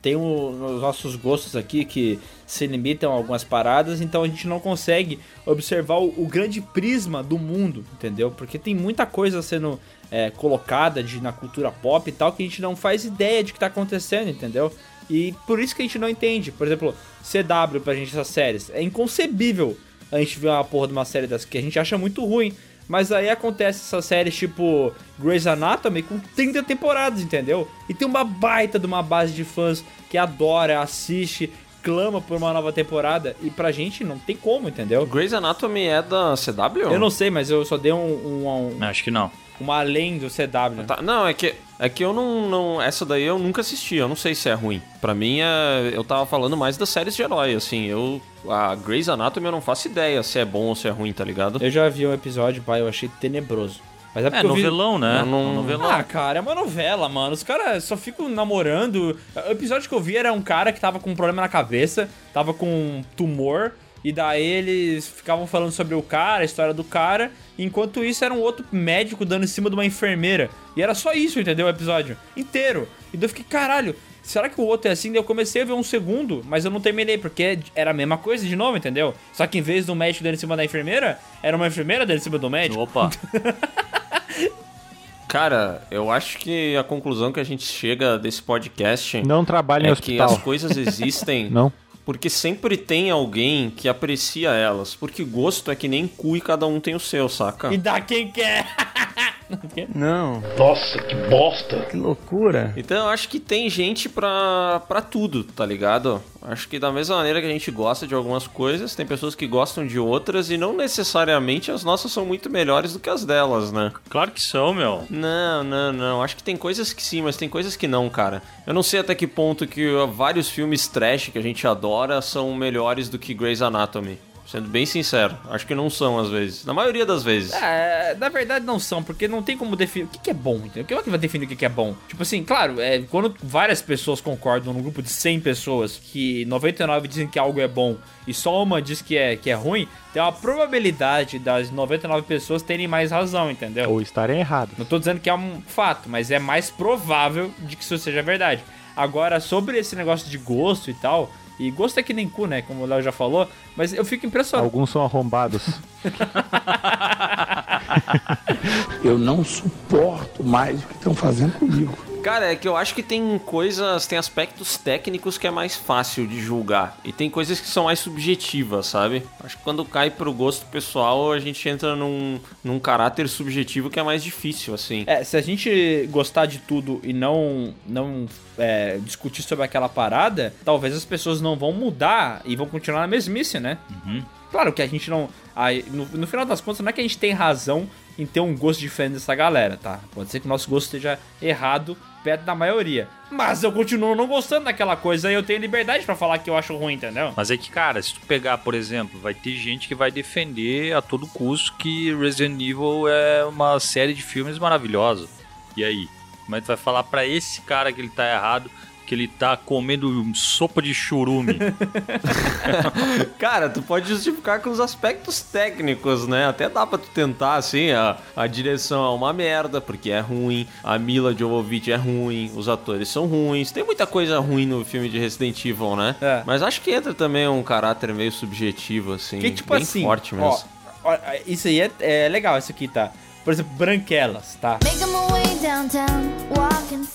tem o- os nossos gostos aqui que se limitam a algumas paradas, então a gente não consegue observar o, o grande prisma do mundo, entendeu? Porque tem muita coisa sendo é, colocada de, na cultura pop e tal que a gente não faz ideia de que tá acontecendo, entendeu? E por isso que a gente não entende. Por exemplo, CW pra gente essas séries. É inconcebível a gente ver uma porra de uma série dessa que a gente acha muito ruim. Mas aí acontece essas séries tipo Grey's Anatomy com 30 temporadas, entendeu? E tem uma baita de uma base de fãs que adora, assiste, clama por uma nova temporada. E pra gente não tem como, entendeu? Grey's Anatomy é da CW? Eu não sei, mas eu só dei um, um, um- Acho que não. Uma além do CW. Tá, não, é que, é que eu não, não. Essa daí eu nunca assisti, eu não sei se é ruim. Pra mim, é, eu tava falando mais das séries de herói, assim. Eu. A Grey's Anatomy eu não faço ideia se é bom ou se é ruim, tá ligado? Eu já vi um episódio, pai, eu achei tenebroso. Mas é É, eu vi... novelão, né? Não- Um novelão. Ah, cara, é uma novela, mano. Os caras só ficam namorando. O episódio que eu vi era um cara que tava com um problema na cabeça, tava com um tumor, e daí eles ficavam falando sobre o cara, a história do cara, enquanto isso era um outro médico dando em cima de uma enfermeira. E era só isso, entendeu? O episódio inteiro. E daí eu fiquei, caralho. Será que o outro é assim? Daí eu comecei a ver um segundo, mas eu não terminei, porque era a mesma coisa de novo, entendeu? Só que em vez do médico dando em cima da enfermeira, era uma enfermeira dando em cima do médico. Opa. (laughs) Cara, eu acho que a conclusão que a gente chega desse podcast Não trabalha em é que hospital. as coisas existem (laughs) Não. Porque sempre tem alguém que aprecia elas. Porque gosto é que nem cu e cada um tem o seu, saca? E dá quem quer. (laughs) (laughs) Não. Nossa, que bosta. Que loucura. Então eu acho que tem gente pra, pra tudo, tá ligado? Acho que da mesma maneira que a gente gosta de algumas coisas, tem pessoas que gostam de outras e não necessariamente as nossas são muito melhores do que as delas, né? Claro que são, meu. Não, não, não. Acho que tem coisas que sim, mas tem coisas que não, cara. Eu não sei até que ponto que vários filmes trash que a gente adora são melhores do que Grey's Anatomy. Sendo bem sincero, acho que não são às vezes. Na maioria das vezes. É, na verdade não são, porque não tem como definir. O que, que é bom, entendeu? Quem é que vai definir o que, que é bom? Tipo assim, claro, é, quando várias pessoas concordam num grupo de 100 pessoas que 99 dizem que algo é bom e só uma diz que é, que é ruim, tem uma probabilidade das 99 pessoas terem mais razão, entendeu? Ou estarem errados. Não tô dizendo que é um fato, mas é mais provável de que isso seja verdade. Agora, sobre esse negócio de gosto e tal, e gosto é que nem cu, né? Como o Léo já falou, mas eu fico impressionado. Alguns são arrombados. (laughs) Eu não suporto mais o que estão fazendo comigo. Cara, é que eu acho que tem coisas, tem aspectos técnicos que é mais fácil de julgar. E tem coisas que são mais subjetivas, sabe? Acho que quando cai pro gosto pessoal, a gente entra num, num caráter subjetivo que é mais difícil, assim. É, se a gente gostar de tudo e não, não é, discutir sobre aquela parada, talvez as pessoas não vão mudar e vão continuar na mesmice, né? Claro que a gente não. aí, no, no final das contas, não é que a gente tem razão em ter um gosto diferente dessa galera, tá? Pode ser que o nosso gosto esteja errado perto da maioria. Mas eu continuo não gostando daquela coisa e eu tenho liberdade pra falar que eu acho ruim, entendeu? Mas é que, cara, se tu pegar, por exemplo, vai ter gente que vai defender a todo custo que Resident Evil é uma série de filmes maravilhosa. E aí? Como é que tu vai falar pra esse cara que ele tá errado, que ele tá comendo sopa de churume? (laughs) Cara, tu pode justificar com os aspectos técnicos, né? Até dá pra tu tentar, assim, a, a direção é uma merda, porque é ruim, a Mila Jovovich é ruim, os atores são ruins, tem muita coisa ruim no filme de Resident Evil, né? É. Mas acho que entra também um caráter meio subjetivo, assim, Que tipo bem assim, forte ó, mesmo. ó, isso aí é, é legal, isso aqui, tá? Por exemplo, Branquelas, tá?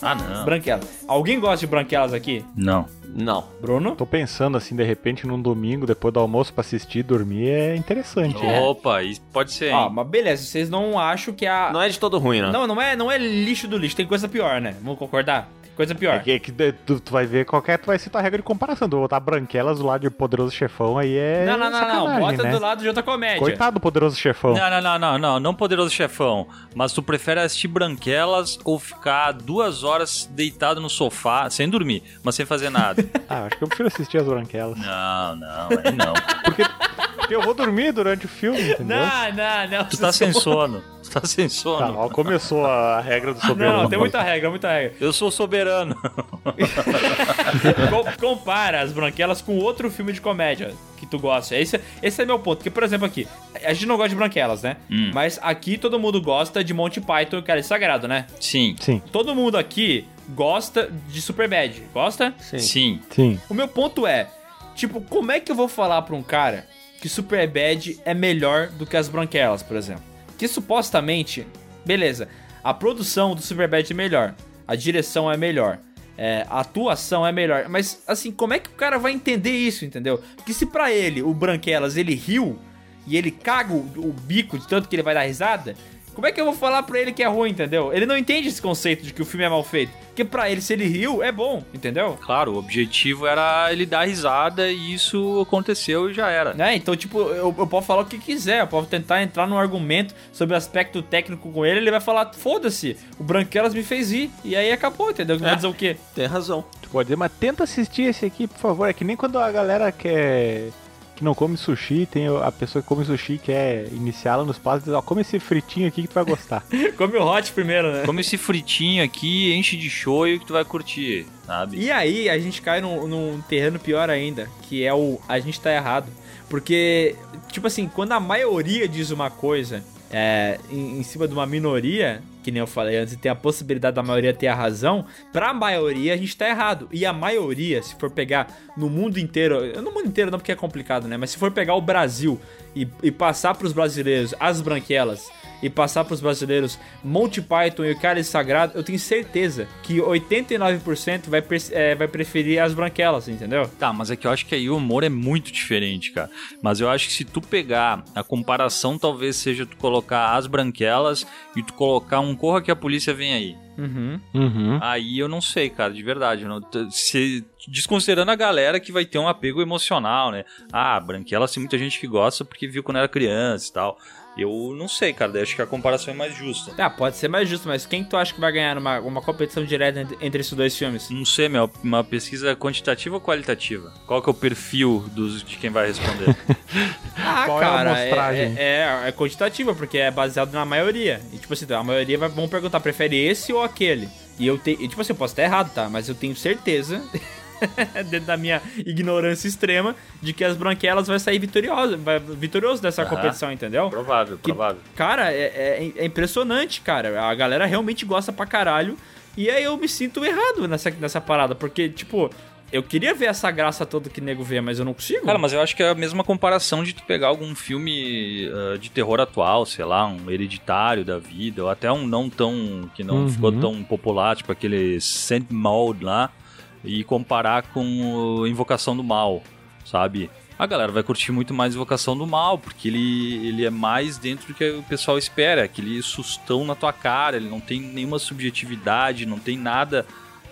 ah, não. Branquelas. Alguém gosta de Branquelas aqui? Não. Não. Bruno? Tô pensando assim, de repente, num domingo, depois do almoço, pra assistir e dormir, é interessante. hein? Opa, isso pode ser, hein? Ó, mas beleza, vocês não acham que a. Não é de todo ruim, né? Não, não é, não é lixo do lixo, tem coisa pior, né? Vamos concordar? Coisa pior. É que, é que tu, tu vai ver qualquer, tu vai citar a regra de comparação. Tu botar branquelas do lado de Poderoso Chefão aí é. não, não, não, não. Bota né? do lado de outra comédia. Coitado do Poderoso Chefão. Não, não, não, não, não, não poderoso chefão. Mas tu prefere assistir branquelas ou ficar duas horas deitado no sofá, sem dormir, mas sem fazer nada? (laughs) Ah, acho que eu prefiro assistir as branquelas. não, não, aí não. Porque eu vou dormir durante o filme, entendeu? Não, não, não. Tu tá sem (laughs) sono. Tá sem Tá, sono. ó, começou a regra do Não, soberano. não, tem muita regra, muita regra. Eu sou soberano. (laughs) Com- compara as branquelas com outro filme de comédia que tu gosta. Esse, esse é meu ponto. Porque, por exemplo, aqui, a gente não gosta de branquelas, né? Hum. Mas aqui todo mundo gosta de Monty Python, cara, é sagrado, né? Sim, Sim, Todo mundo aqui gosta de Superbad. Gosta? sim. sim. O meu ponto é, tipo, como é que eu vou falar pra um cara que Superbad é melhor do que as branquelas, por exemplo? Que supostamente, beleza, a produção do Superbad é melhor, a direção é melhor, é, a atuação é melhor, mas assim, como é que o cara vai entender isso, entendeu? Porque se pra ele, o Branquelas, ele riu e ele caga o, o bico de tanto que ele vai dar risada, como é que eu vou falar pra ele que é ruim, entendeu? Ele não entende esse conceito de que o filme é mal feito. Porque pra ele, se ele riu, é bom, entendeu? Claro, o objetivo era ele dar risada e isso aconteceu e já era. Né? Então, tipo, eu, eu posso falar o que quiser, eu posso tentar entrar num argumento sobre o aspecto técnico com ele, ele vai falar, foda-se, o Branquelas me fez ir, e aí acabou, entendeu? Vai dizer o quê? Tem razão. Tu pode dizer, mas tenta assistir esse aqui, por favor. É que nem quando a galera quer. Que não come sushi, tem a pessoa que come sushi e quer iniciá-la nos passos, diz, ó, come esse fritinho aqui que tu vai gostar. (laughs) Come o hot primeiro, né? Come esse fritinho aqui, enche de shoyu que tu vai curtir, sabe? E aí a gente cai num, num terreno pior ainda, que é o a gente tá errado. Porque, tipo assim, quando a maioria diz uma coisa é, em, em cima de uma minoria, que nem eu falei antes, e tem a possibilidade da maioria ter a razão, pra maioria a gente tá errado. E a maioria, se for pegar no mundo inteiro, no mundo inteiro não porque é complicado, né? Mas se for pegar o Brasil e, e passar pros brasileiros as branquelas e passar pros brasileiros Monty Python e o Cálice Sagrado, eu tenho certeza que 89% vai, é, vai preferir as branquelas, entendeu? Tá, mas é que eu acho que aí o humor é muito diferente, cara. Mas eu acho que se tu pegar a comparação, talvez seja tu colocar as branquelas e tu colocar um Corra que a polícia vem aí. Uhum. Uhum. Aí eu não sei, cara, de verdade. não- se, desconsiderando a galera que vai ter um apego emocional, né? Ah, Branquela tem muita gente que gosta porque viu quando era criança e tal. Eu não sei, cara. daí Acho que a comparação é mais justa. Ah, pode ser mais justo, mas quem tu acha que vai ganhar numa uma competição direta entre, entre esses dois filmes? Não sei, meu. Uma pesquisa quantitativa ou qualitativa? Qual que é o perfil dos, de quem vai responder? (laughs) Ah, Qual é a cara, amostragem? é, é, é quantitativa, porque é baseado na maioria. E tipo assim, a maioria vai, vão perguntar, prefere esse ou aquele? E eu tenho, tipo assim, eu posso estar errado, tá? Mas eu tenho certeza, (laughs) dentro da minha ignorância extrema, de que as branquelas vai sair vitorioso, vai, vitorioso dessa Aham. competição, entendeu? provável, Que- provável. Cara, é, é- é impressionante, cara. A galera realmente gosta pra caralho. E aí eu me sinto errado nessa, nessa parada, porque, tipo, eu queria ver essa graça toda que nego vê, mas eu não consigo. Cara, mas eu acho que é a mesma comparação de tu pegar algum filme ah, de terror atual, sei lá, um hereditário da vida, ou até um não tão. que não Uhum. ficou tão popular, tipo aquele Saint Maud lá, e comparar com Invocação do Mal, sabe? A galera vai curtir muito mais Invocação do Mal, porque ele, ele é mais dentro do que o pessoal espera, aquele sustão na tua cara, ele não tem nenhuma subjetividade, não tem nada.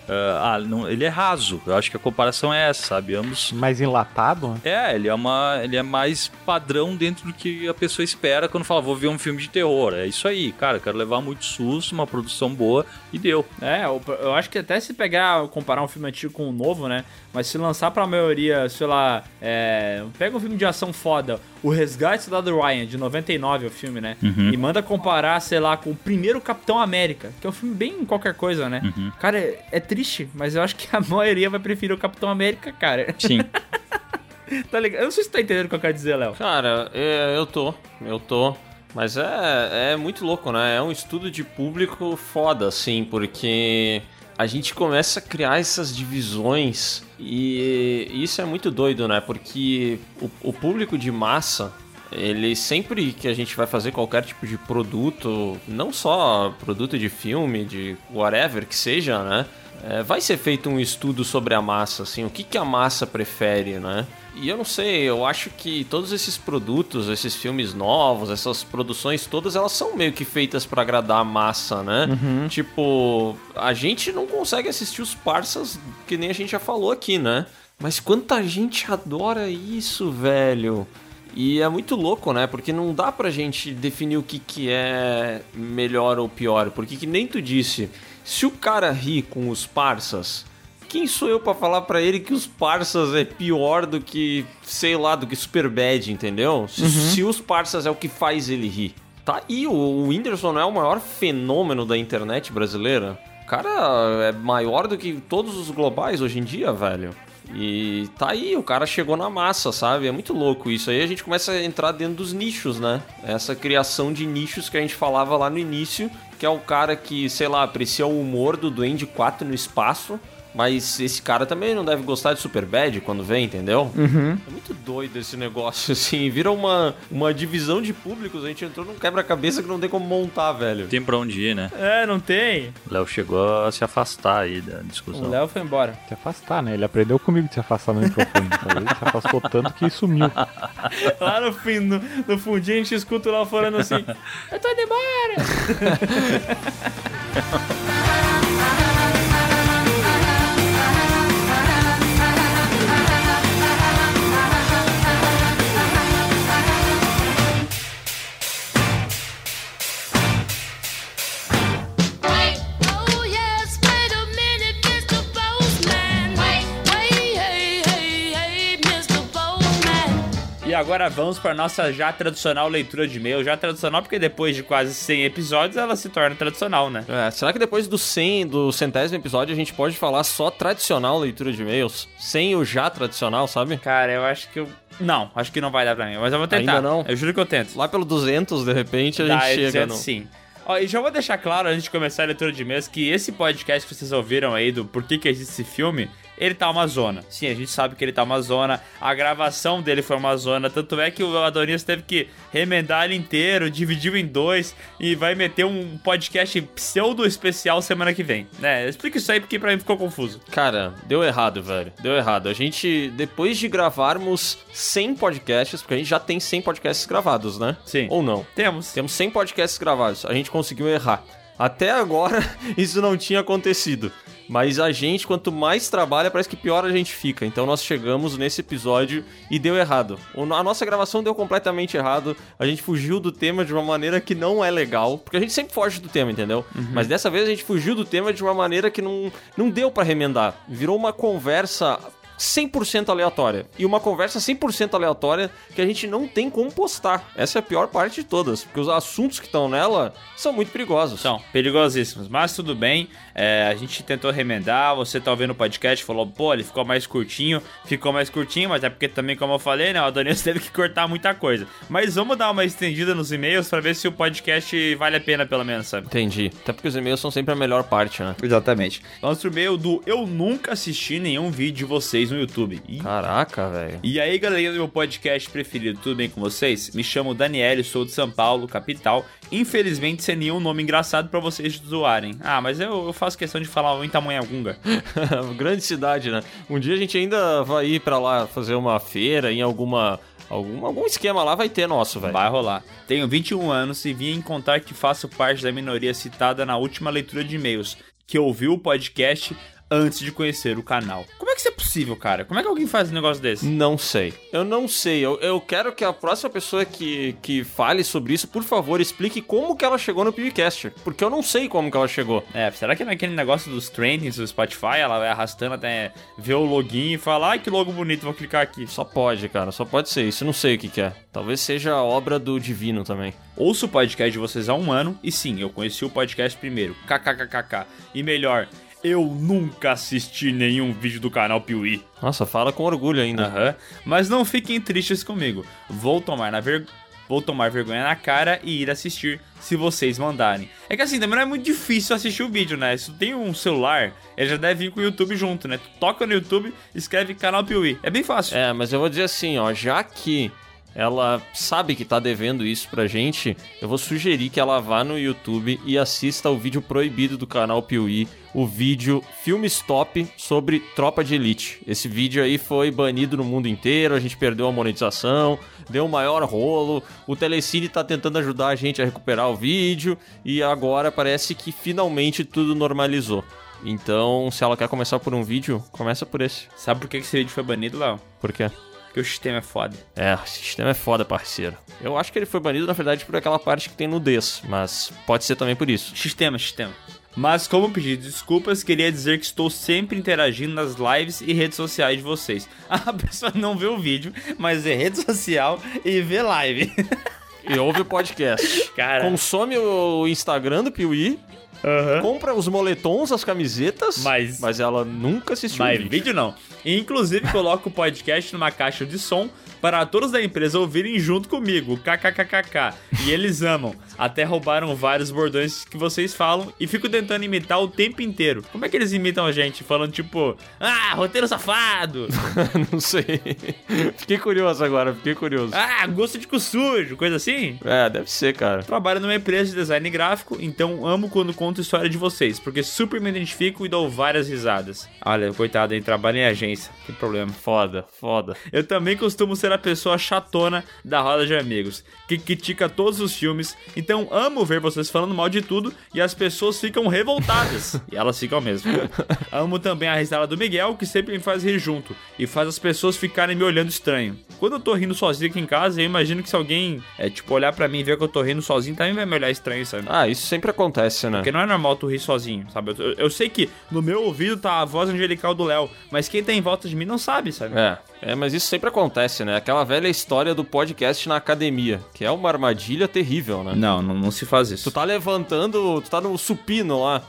Ah, ah, não- ele é raso. Eu acho que a comparação é essa, sabe? Ambos Mais enlatado? é, ele é uma. Ele é mais padrão dentro do que a pessoa espera quando fala, vou ver um filme de terror. É isso aí, cara, quero levar muito susto, uma produção boa e deu. É, eu, eu acho que até se pegar, comparar um filme antigo com um novo, né? Mas se lançar pra maioria, sei lá, é, pega um filme de ação foda, O Resgate do Soldado Ryan, de 99 é o filme, né? E manda comparar, sei lá, com o primeiro Capitão América, que é um filme bem qualquer coisa, né? Cara, é, é triste, mas eu acho que a (laughs) maioria vai preferir o Capitão América, cara. Sim. (laughs) tá ligado? Eu não sei se tu tá entendendo o que eu quero dizer, Léo. Cara, é, eu tô, eu tô. Mas é, é muito louco, né? É um estudo de público foda, assim, porque a gente começa a criar essas divisões e isso é muito doido, né? Porque o, o público de massa, ele sempre que a gente vai fazer qualquer tipo de produto, não só produto de filme, de whatever que seja, né? É, vai ser feito um estudo sobre a massa, assim, o que, que a massa prefere, né? E eu não sei, eu acho que todos esses produtos, esses filmes novos, essas produções todas, elas são meio que feitas pra agradar a massa, né? Tipo, a gente não consegue assistir os parças que nem a gente já falou aqui, né? Mas quanta gente adora isso, velho. E é muito louco, né? Porque não dá pra gente definir o que, que é melhor ou pior. Porque que nem tu disse, se o cara ri com os parças, quem sou eu pra falar pra ele que os parças é pior do que, sei lá, do que Superbad, entendeu? Se, se os parças é o que faz ele rir. Tá aí, o, o Whindersson não é o maior fenômeno da internet brasileira. O cara é maior do que todos os globais hoje em dia, velho. E tá aí, o cara chegou na massa, sabe? É muito louco isso. Aí a gente começa a entrar dentro dos nichos, né? Essa criação de nichos que a gente falava lá no início, que é o cara que, sei lá, aprecia o humor do Duende 4 no espaço, mas esse cara também não deve gostar de Superbad quando vem, entendeu? É muito doido esse negócio, (laughs) assim. Vira uma, uma divisão de públicos. A gente entrou num quebra-cabeça que não tem como montar, velho. Tem pra onde ir, né? É, não tem. O Léo chegou a se afastar aí da O discussão. Léo foi embora. Se afastar, né? Ele aprendeu comigo de se afastar no microfone. (laughs) Ele se afastou tanto que sumiu. (laughs) Lá no fim, no, no fundinho, a gente escuta o Léo falando assim: Eu tô indo embora. Agora vamos para nossa já tradicional leitura de e-mail. Já tradicional porque depois de quase 100 episódios ela se torna tradicional, né? É, será que depois do 100, do centésimo episódio a gente pode falar só tradicional leitura de e-mails? Sem o já tradicional, sabe? Cara, eu acho que eu. Não, acho que não vai dar pra mim, mas eu vou tentar. Ainda não? Eu juro que eu tento. Lá pelo 200, de repente, a Dá, gente eu chega tento no... sim. Ó, e já vou deixar claro, antes de começar a leitura de e-mails, que esse podcast que vocês ouviram aí do Por que, que existe esse filme ele tá uma zona. Sim, a gente sabe que ele tá uma zona. A gravação dele foi uma zona. Tanto é que o Adonis teve que remendar ele inteiro, dividiu em dois e vai meter um podcast pseudo especial semana que vem. Né? Explica isso aí porque pra mim ficou confuso. Cara, deu errado, velho. Deu errado. A gente, depois de gravarmos 100 podcasts, porque a gente já tem 100 podcasts gravados, né? Sim. Ou não? Temos. Temos 100 podcasts gravados. A gente conseguiu errar. Até agora, (laughs) isso não tinha acontecido. Mas a gente, quanto mais trabalha, parece que pior a gente fica. Então nós chegamos nesse episódio e deu errado. A nossa gravação deu completamente errado. A gente fugiu do tema de uma maneira que não é legal. Porque a gente sempre foge do tema, entendeu? Mas dessa vez a gente fugiu do tema de uma maneira que não, não deu pra remendar. Virou uma conversa 100% aleatória. E uma conversa 100% aleatória que a gente não tem como postar. Essa é a pior parte de todas. Porque os assuntos que estão nela são muito perigosos. São perigosíssimos, mas tudo bem. É, a gente tentou remendar. Você tá ouvindo o podcast, falou, pô, ele ficou mais curtinho. Ficou mais curtinho, mas é porque também, como eu falei, né? O Adonis (laughs) teve que cortar muita coisa. Mas vamos dar uma estendida nos e-mails pra ver se o podcast vale a pena, pelo menos, sabe? Entendi. Até porque os e-mails são sempre a melhor parte, né? Exatamente. Nosso e-mail do Eu Nunca Assisti Nenhum Vídeo de Vocês no YouTube. Ih, Caraca, velho. E aí, galerinha do meu podcast preferido, tudo bem com vocês? Me chamo Daniel, sou de São Paulo, capital. Infelizmente, sem nenhum nome engraçado pra vocês zoarem. Ah, mas eu, eu faço questão de falar em Tamanhagunga. (laughs) Grande cidade, né? Um dia a gente ainda vai ir pra lá fazer uma feira em alguma. Algum, algum esquema lá vai ter nosso, velho. Vai rolar. Tenho 21 anos e vim contar que faço parte da minoria citada na última leitura de e-mails, que ouviu o podcast antes de conhecer o canal. Como é que isso é possível, cara? Como é que alguém faz um negócio desse? Não sei. Eu não sei. Eu, eu quero que a próxima pessoa que, que fale sobre isso, por favor, explique como que ela chegou no PewCast. Porque eu não sei como que ela chegou. É, será que naquele negócio dos trendings do Spotify, ela vai arrastando até ver o login e falar, ai que logo bonito, vou clicar aqui. Só pode, cara. Só pode ser isso. Eu não sei o que, que é. Talvez seja obra do divino também. Ouço o podcast de vocês há um ano e sim, eu conheci o podcast primeiro. KKKKK. E melhor, eu nunca assisti nenhum vídeo do canal Piuí. Nossa, fala com orgulho ainda. Aham. Mas não fiquem tristes comigo. Vou tomar na ver... Vou tomar vergonha na cara e ir assistir se vocês mandarem. É que assim, também não é muito difícil assistir o vídeo, né? Se tu tem um celular, ele já deve vir com o YouTube junto, né? Tu toca no YouTube, escreve canal Piuí. É bem fácil. É, mas eu vou dizer assim, ó, já que ela sabe que tá devendo isso pra gente, eu vou sugerir que ela vá no YouTube e assista o vídeo proibido do canal Piuí, o vídeo Filme Stop sobre Tropa de Elite. Esse vídeo aí foi banido no mundo inteiro, a gente perdeu a monetização, deu um maior rolo, o Telecine tá tentando ajudar a gente a recuperar o vídeo e agora parece que finalmente tudo normalizou. Então, se ela quer começar por um vídeo, começa por esse. Sabe por que esse vídeo foi banido, Léo? Por quê? Porque o sistema é foda. É, o sistema é foda, parceiro. Eu acho que ele foi banido, na verdade, por aquela parte que tem nudez, mas pode ser também por isso. Sistema, sistema. Mas como pedir desculpas, queria dizer que estou sempre interagindo nas lives e redes sociais de vocês. (laughs) A pessoa não vê o vídeo, mas é rede social e vê live. (laughs) E ouve o podcast. Cara. Consome o Instagram do Piuí, compra os moletons, as camisetas, Mas- mas ela nunca assistiu Mas vídeo. vídeo não. E, inclusive coloco o podcast numa caixa de som para todos da empresa ouvirem junto comigo, kkkk. E eles amam. Até roubaram vários bordões que vocês falam e fico tentando imitar o tempo inteiro. Como é que eles imitam a gente? Falando tipo, ah, roteiro safado. (laughs) Não sei. Fiquei curioso agora, fiquei curioso. ah, gosto de cu sujo, coisa assim. É, deve ser, cara. Trabalho numa empresa de design gráfico, então amo quando conto história de vocês, porque super me identifico e dou várias risadas. Olha, coitado, hein? Trabalho em agência, que problema. Foda, foda. Eu também costumo ser a pessoa chatona da roda de amigos, que critica todos os filmes, então amo ver vocês falando mal de tudo e as pessoas ficam revoltadas. (laughs) e elas ficam mesmo. amo também a risada do Miguel, que sempre me faz rir junto e faz as pessoas ficarem me olhando estranho. Quando eu tô rindo sozinho aqui em casa, eu imagino que se alguém, é, tipo, olhar pra mim e ver que eu tô rindo sozinho, também vai me olhar estranho, sabe? Ah, isso sempre acontece, né? Porque não é normal tu rir sozinho, sabe? Eu, eu sei que no meu ouvido tá a voz angelical do Léo, mas quem tá em volta de mim não sabe, sabe? É, É, mas isso sempre acontece, né? Aquela velha história do podcast na academia, que é uma armadilha terrível, né? Não, não, não se faz isso. Tu tá levantando, tu tá no supino lá,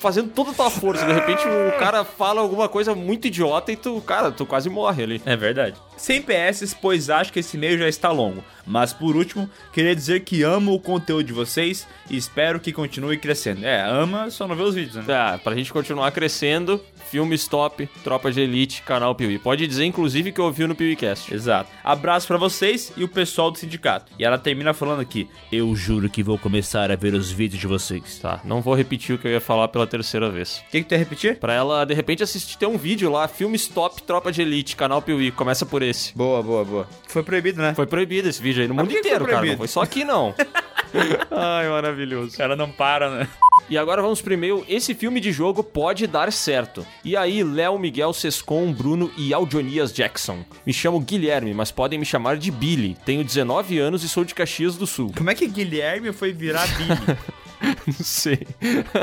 fazendo toda a tua força, de repente o cara fala alguma coisa muito idiota e tu, cara, tu quase morre ali. É verdade. Sem PS, pois acho que esse e-mail já está longo. Mas por último, queria dizer que amo o conteúdo de vocês e espero que continue crescendo. É, ama, só não vê os vídeos, né? Tá, pra gente continuar crescendo, filmes top, Tropa de Elite, canal Piuí. Pode dizer, inclusive, que ouviu no PeeWeeCast. Exato. Abraço pra vocês e o pessoal do sindicato. E ela termina falando aqui: Eu juro que vou começar a ver os vídeos de vocês. Tá, não vou repetir o que eu ia falar pela terceira vez. O que, que tu ia repetir? Pra ela, de repente, assistir, tem um vídeo lá, filmes top, Tropa de Elite, canal Piuí. Começa por esse. Boa, boa, boa. Foi proibido, né? Foi proibido esse vídeo aí no mundo inteiro, cara. Não foi só aqui, não. (laughs) Ai, maravilhoso. O cara não para, né? E agora vamos primeiro, esse filme de jogo pode dar certo. E aí, Léo, Miguel, Sescon, Bruno e Aldionias Jackson. Me chamo Guilherme, mas podem me chamar de Billy. Tenho 19 anos e sou de Caxias do Sul. Como é que Guilherme foi virar Billy? (laughs) (laughs) Não sei.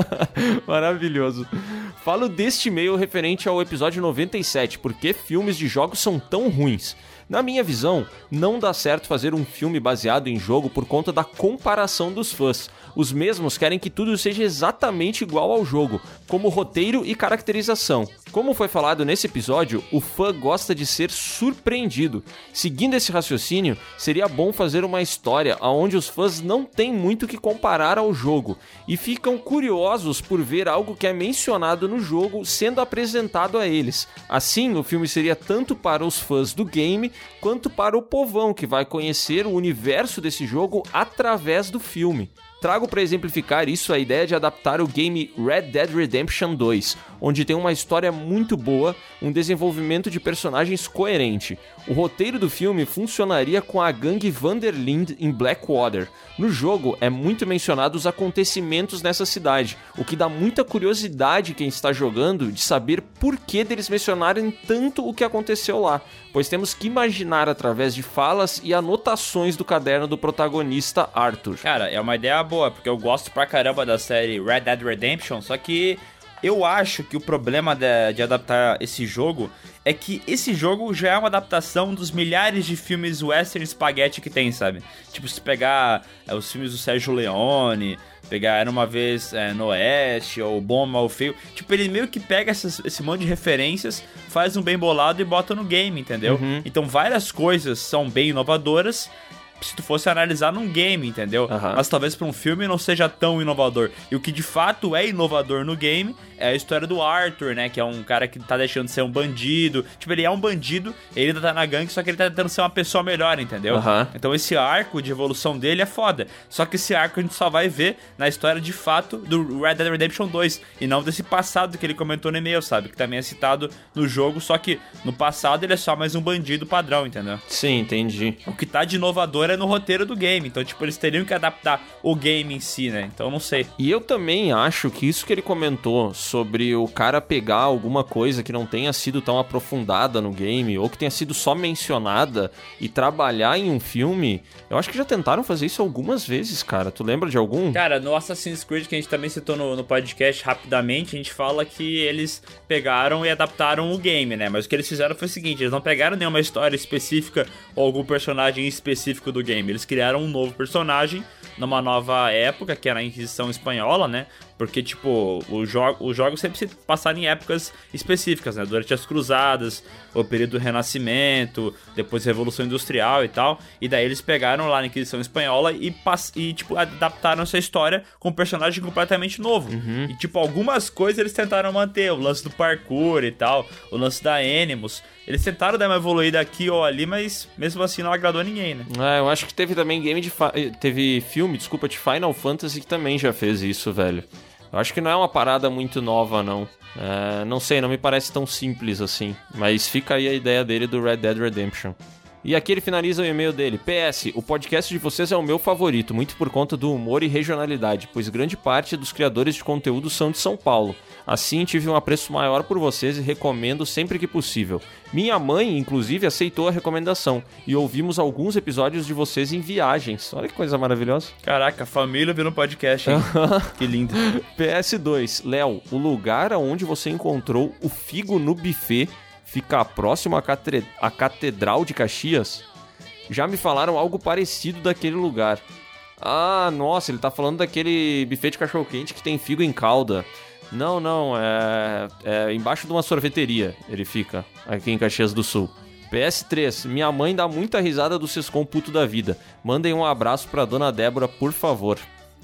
(laughs) Maravilhoso. Falo deste e-mail referente ao episódio 97, porque filmes de jogos são tão ruins. Na minha visão, não dá certo fazer um filme baseado em jogo por conta da comparação dos fãs. Os mesmos querem que tudo seja exatamente igual ao jogo, como roteiro e caracterização. Como foi falado nesse episódio, o fã gosta de ser surpreendido. Seguindo esse raciocínio, seria bom fazer uma história onde os fãs não têm muito que comparar ao jogo e ficam curiosos por ver algo que é mencionado no jogo sendo apresentado a eles. Assim, o filme seria tanto para os fãs do game quanto para o povão que vai conhecer o universo desse jogo através do filme. Trago para exemplificar isso a ideia de adaptar o game Red Dead Redemption 2, onde tem uma história muito boa, um desenvolvimento de personagens coerente. O roteiro do filme funcionaria com a gangue Vanderlind em Blackwater. No jogo é muito mencionado os acontecimentos nessa cidade, o que dá muita curiosidade quem está jogando de saber por que deles mencionarem tanto o que aconteceu lá, pois temos que imaginar através de falas e anotações do caderno do protagonista Arthur. Cara, é uma ideia boa, porque eu gosto pra caramba da série Red Dead Redemption, só que eu acho que o problema de, de adaptar esse jogo é que esse jogo já é uma adaptação dos milhares de filmes western spaghetti que tem, sabe? Tipo, se pegar é, os filmes do Sérgio Leone, pegar Era Uma Vez é, no Oeste, ou Bom, Mal, Feio. Tipo, ele meio que pega essas- esse monte de referências, faz um bem bolado e bota no game, entendeu? Uhum. Então várias coisas são bem inovadoras, se tu fosse analisar num game, entendeu? Mas talvez pra um filme não seja tão inovador. E o que de fato é inovador no game é a história do Arthur, né? Que é um cara que tá deixando de ser um bandido. Tipo, ele é um bandido, ele ainda tá na gangue, só que ele tá tentando ser uma pessoa melhor, entendeu? Então esse arco de evolução dele é foda. Só que esse arco a gente só vai ver na história de fato do Red Dead Redemption 2. E não desse passado que ele comentou no e-mail, sabe? Que também é citado no jogo, só que no passado ele é só mais um bandido padrão, entendeu? Sim, entendi. O que tá de inovador é no roteiro do game. Então, tipo, eles teriam que adaptar o game em si, né? Então, não sei. E eu também acho que isso que ele comentou sobre o cara pegar alguma coisa que não tenha sido tão aprofundada no game ou que tenha sido só mencionada e trabalhar em um filme, eu acho que já tentaram fazer isso algumas vezes, cara. Tu lembra de algum? Cara, no Assassin's Creed, que a gente também citou no, no podcast rapidamente, a gente fala que eles pegaram e adaptaram o game, né? Mas o que eles fizeram foi o seguinte: eles não pegaram nenhuma história específica ou algum personagem específico do game. Eles criaram um novo personagem numa nova época, que era a Inquisição Espanhola, né? Porque, tipo, o jo os jogos sempre se passaram em épocas específicas, né? Durante as cruzadas, o período do Renascimento, depois Revolução Industrial e tal. E daí eles pegaram lá na Inquisição Espanhola e, e tipo, adaptaram essa história com um personagem completamente novo. E, tipo, algumas coisas eles tentaram manter. O lance do parkour e tal, o lance da Animus. Eles tentaram dar uma evoluída aqui ou ali, mas mesmo assim não agradou ninguém, né? É, eu acho que teve também game de. Teve filme, desculpa, de Final Fantasy que também já fez isso, velho. Eu acho que não é uma parada muito nova, não. É, não sei, não me parece tão simples assim. Mas fica aí a ideia dele do Red Dead Redemption. E aqui ele finaliza o e-mail dele. PS, o podcast de vocês é o meu favorito, muito por conta do humor e regionalidade, pois grande parte dos criadores de conteúdo são de São Paulo. Assim, tive um apreço maior por vocês e recomendo sempre que possível. Minha mãe, inclusive, aceitou a recomendação e ouvimos alguns episódios de vocês em viagens. Olha que coisa maravilhosa. Caraca, família no podcast, hein? (laughs) que lindo. PS2, Léo, o lugar aonde você encontrou o figo no buffet fica próximo à, Catedral de Caxias? Já me falaram algo parecido daquele lugar. Ah, nossa, ele tá falando daquele buffet de cachorro-quente que tem figo em calda. Não, não, é, é embaixo de uma sorveteria ele fica, aqui em Caxias do Sul. PS3, minha mãe dá muita risada do Sescom puto da vida. Mandem um abraço pra dona Débora, por favor.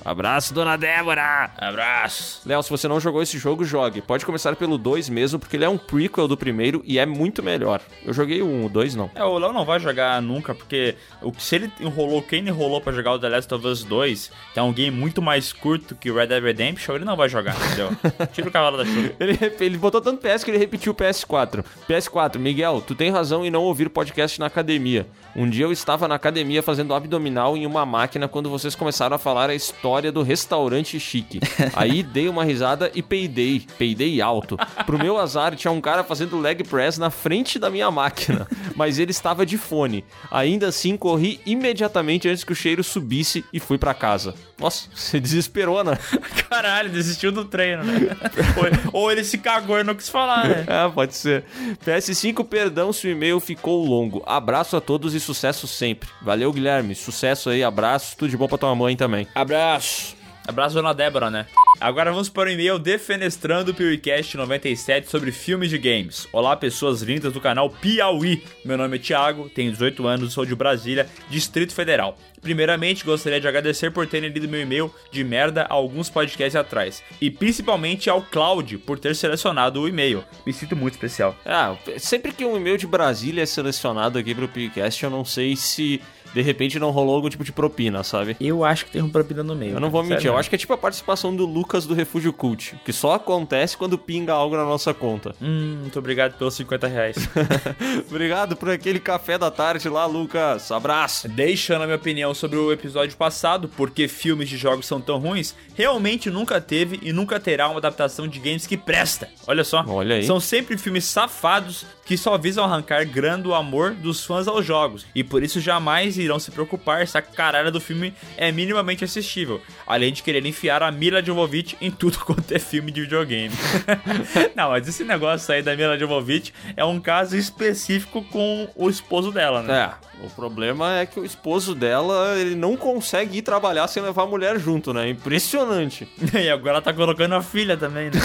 Abraço, dona Débora! Abraço. Léo, se você não jogou esse jogo, jogue. Pode começar pelo 2 mesmo, porque ele é um prequel do primeiro e é muito melhor. Eu joguei o 1, o 2 não. É, o Léo não vai jogar nunca, porque o, se ele enrolou quem enrolou pra jogar o The Last of Us 2, que é um game muito mais curto que o Red Dead Redemption, ele não vai jogar, entendeu? (laughs) Tira o cavalo da chuva. Ele, ele botou tanto PS que ele repetiu o PS4. PS4, Miguel, tu tem razão em não ouvir podcast na academia. Um dia eu estava na academia fazendo abdominal em uma máquina quando vocês começaram a falar a história do restaurante chique. Aí dei uma risada e peidei. Peidei alto. Pro meu azar, tinha um cara fazendo leg press na frente da minha máquina, mas ele estava de fone. Ainda assim, corri imediatamente antes que o cheiro subisse e fui pra casa. Nossa, (laughs) você desesperou, né? (laughs) Caralho, desistiu do treino, né? (laughs) ou, ou ele se cagou e não quis falar, né? Ah, pode ser. PS5, perdão se o e-mail ficou longo. Abraço a todos e sucesso sempre. Valeu, Guilherme. Sucesso aí, abraço. Tudo de bom pra tua mãe também. Abraço. Abraço, dona Débora, né? Agora vamos para o e-mail defenestrando o PeeWeeCast 97 sobre filmes de games. Olá, pessoas lindas do canal Piauí. Meu nome é Thiago, tenho 18 anos, sou de Brasília, Distrito Federal. Primeiramente, gostaria de agradecer por terem lido meu e-mail de merda há alguns podcasts atrás. E principalmente ao Cloud por ter selecionado o e-mail. Me sinto muito especial. Ah, sempre que um e-mail de Brasília é selecionado aqui pro podcast, eu não sei se de repente não rolou algum tipo de propina, sabe? Eu acho que tem um propina no meio. Eu não vou mentir, eu acho que é tipo a participação do Lucas do Refúgio Cult, que só acontece quando pinga algo na nossa conta. Hum, muito obrigado pelos 50 reais. (laughs) Obrigado por aquele café da tarde lá, Lucas. Abraço. Deixando a minha opinião sobre o episódio passado, porque filmes de jogos são tão ruins, realmente nunca teve e nunca terá uma adaptação de games que presta. Olha só. Olha aí. São sempre filmes safados que só visam arrancar grana do amor dos fãs aos jogos. E por isso jamais irão se preocupar se a caralho do filme é minimamente assistível. Além de querer enfiar a Mila Jovovich em tudo (laughs) quanto é filme de videogame. (laughs) Não, mas esse negócio aí da Mila Jovovich é um caso específico com o esposo dela, né? É, o problema é que o esposo dela, ele não consegue ir trabalhar sem levar a mulher junto, né? Impressionante. (laughs) E agora tá colocando a filha também, né?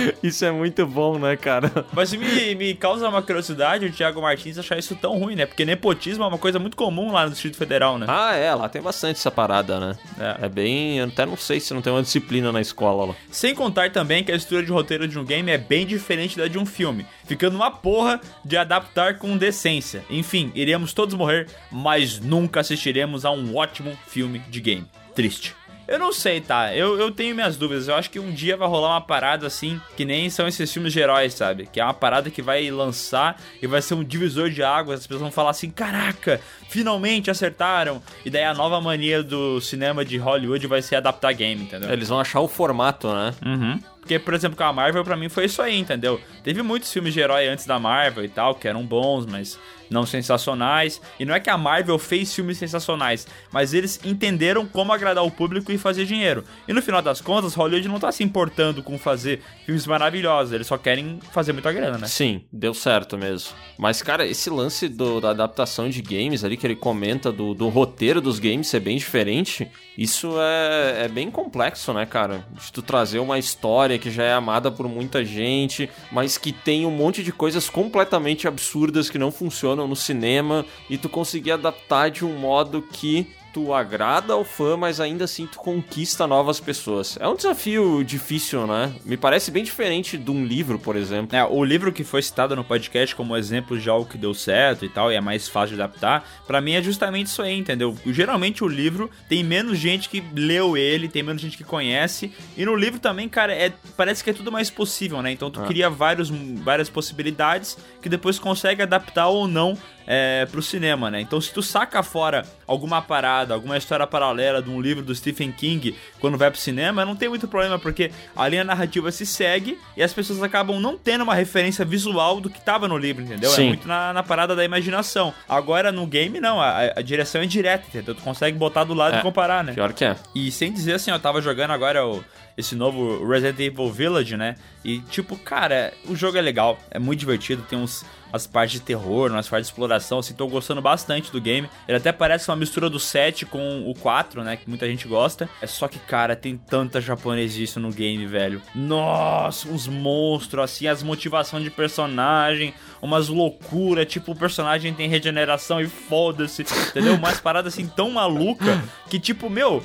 (laughs) Isso é muito bom, né, cara? Mas me, me causa uma curiosidade o Thiago Martins achar isso tão ruim, né? Porque nepotismo é uma coisa muito comum lá no Distrito Federal, né? Ah, é, lá tem bastante essa parada, né? É, bem. Eu até não sei se não tem uma disciplina na escola lá. Sem contar também que a estrutura de roteiro de um game é bem diferente da de um filme, ficando uma porra de adaptar com decência. Enfim, iremos todos morrer, mas nunca assistiremos a um ótimo filme de game. Triste. Eu não sei, tá? Eu, eu tenho minhas dúvidas. Eu acho que um dia vai rolar uma parada assim, que nem são esses filmes de heróis, sabe? Que é uma parada que vai lançar e vai ser um divisor de águas. As pessoas vão falar assim: caraca, finalmente acertaram. E daí a nova mania do cinema de Hollywood vai ser adaptar game, entendeu? Eles vão achar o formato, né? Uhum. Porque, por exemplo, com a Marvel, pra mim foi isso aí, entendeu? Teve muitos filmes de herói antes da Marvel e tal, que eram bons, mas não sensacionais. E não é que a Marvel fez filmes sensacionais, mas eles entenderam como agradar o público e fazer dinheiro. E no final das contas, Hollywood não tá se importando com fazer filmes maravilhosos, eles só querem fazer muita grana, né? Sim, deu certo mesmo. Mas, cara, esse lance do- da adaptação de games ali, que ele comenta do, do roteiro dos games ser bem diferente, isso é, é bem complexo, né, cara? De tu trazer uma história que já é amada por muita gente, mas que tem um monte de coisas completamente absurdas que não funcionam no cinema, e tu conseguir adaptar de um modo que tu agrada ao fã, mas ainda assim tu conquista novas pessoas. É um desafio difícil, né? Me parece bem diferente de um livro, por exemplo. É, o livro que foi citado no podcast como exemplo de algo que deu certo e tal, e é mais fácil de adaptar, pra mim é justamente isso aí, entendeu? Geralmente o livro tem menos gente que leu ele, tem menos gente que conhece, e no livro também, cara, é, parece que é tudo mais possível, né? Então tu Ah. cria vários, várias possibilidades que depois consegue adaptar ou não é, pro cinema, né? Então se tu saca fora alguma parada, alguma história paralela de um livro do Stephen King quando vai pro cinema, não tem muito problema, porque a linha narrativa se segue e as pessoas acabam não tendo uma referência visual do que tava no livro, entendeu? É Sim. muito na, na parada da imaginação. Agora no game, não, a, a direção é direta, entendeu? Tu consegue botar do lado É, e comparar, né? Pior que é. E sem dizer assim, eu tava jogando agora o, esse novo Resident Evil Village, né? E tipo, cara, o jogo é legal, é muito divertido, tem uns as partes de terror, umas partes de exploração, assim, tô gostando bastante do game. Ele até parece uma mistura do 7 com o 4, né? Que muita gente gosta. É só que, cara, tem tanta japonesice no game, velho. Nossa, uns monstros, assim, as motivações de personagem, umas loucuras, tipo, o personagem tem regeneração e foda-se, entendeu? Umas (laughs) paradas assim tão maluca que, tipo, meu.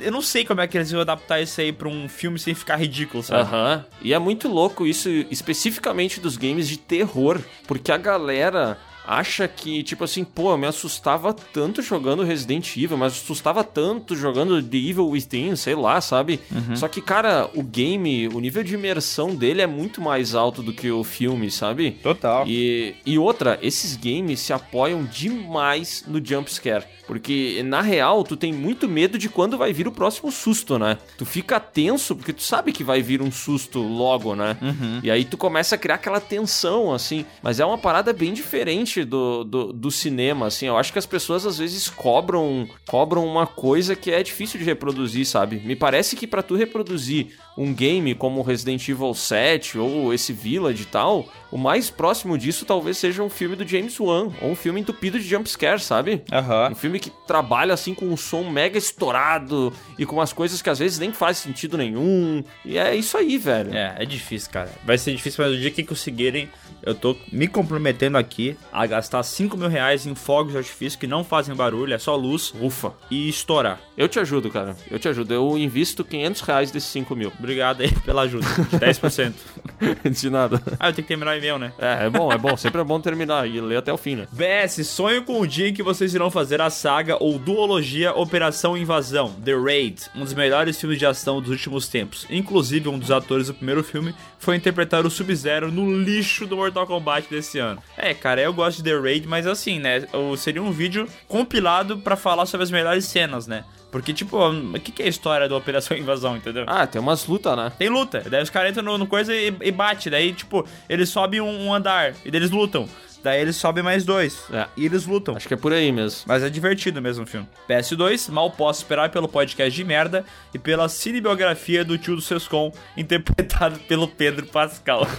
Eu não sei como é que eles vão adaptar isso aí pra um filme sem ficar ridículo, sabe? Aham. E é muito louco isso, especificamente dos games de terror, porque a galera acha que, tipo assim, pô, eu me assustava tanto jogando Resident Evil, mas assustava tanto jogando The Evil Within, sei lá, sabe? Só que, cara, o game, o nível de imersão dele é muito mais alto do que o filme, sabe? Total. E, e outra, esses games se apoiam demais no jumpscare. Porque, na real, tu tem muito medo de quando vai vir o próximo susto, né? Tu fica tenso, porque tu sabe que vai vir um susto logo, né? E aí tu começa a criar aquela tensão, assim. Mas é uma parada bem diferente do, do, do cinema, assim. Eu acho que as pessoas, às vezes, cobram, cobram uma coisa que é difícil de reproduzir, sabe? Me parece que pra tu reproduzir um game como Resident Evil 7 ou esse Village e tal, o mais próximo disso talvez seja um filme do James Wan, ou um filme entupido de jumpscare, sabe? Aham. Um filme que trabalha assim com um som mega estourado e com umas coisas que às vezes nem faz sentido nenhum. E é isso aí, velho. É, é difícil, cara. Vai ser difícil, mas o dia que conseguirem, eu tô me comprometendo aqui a gastar 5 mil reais em fogos de artifício que não fazem barulho, é só luz Ufa. e estourar. Eu te ajudo, cara. Eu te ajudo. Eu invisto 500 reais desses 5 mil. Obrigado aí pela ajuda. 10%. (laughs) De nada. ah, eu tenho que terminar o e-mail, né? É, é bom, é bom. Sempre é bom terminar e ler até o fim, né? BS, sonho com o dia em que vocês irão fazer a saga ou duologia Operação Invasão, The Raid, um dos melhores filmes de ação dos últimos tempos. Inclusive, um dos atores do primeiro filme foi interpretar o Sub-Zero no lixo do Mortal Kombat desse ano. É, cara, eu gosto de The Raid, mas assim, né, seria um vídeo compilado pra falar sobre as melhores cenas, né? Porque, tipo, o que, que é a história da Operação Invasão, entendeu? Ah, tem umas lutas, né? Tem luta. Daí os caras entram no, no coisa e, e bate. Daí, tipo, eles sobem um, um andar e daí eles lutam. Daí eles sobem mais dois. É. E eles lutam. Acho que é por aí mesmo. Mas é divertido mesmo o filme. PS2, mal posso esperar pelo podcast de merda e pela cinebiografia do tio do Sescom, interpretado (laughs) pelo Pedro Pascal. (laughs)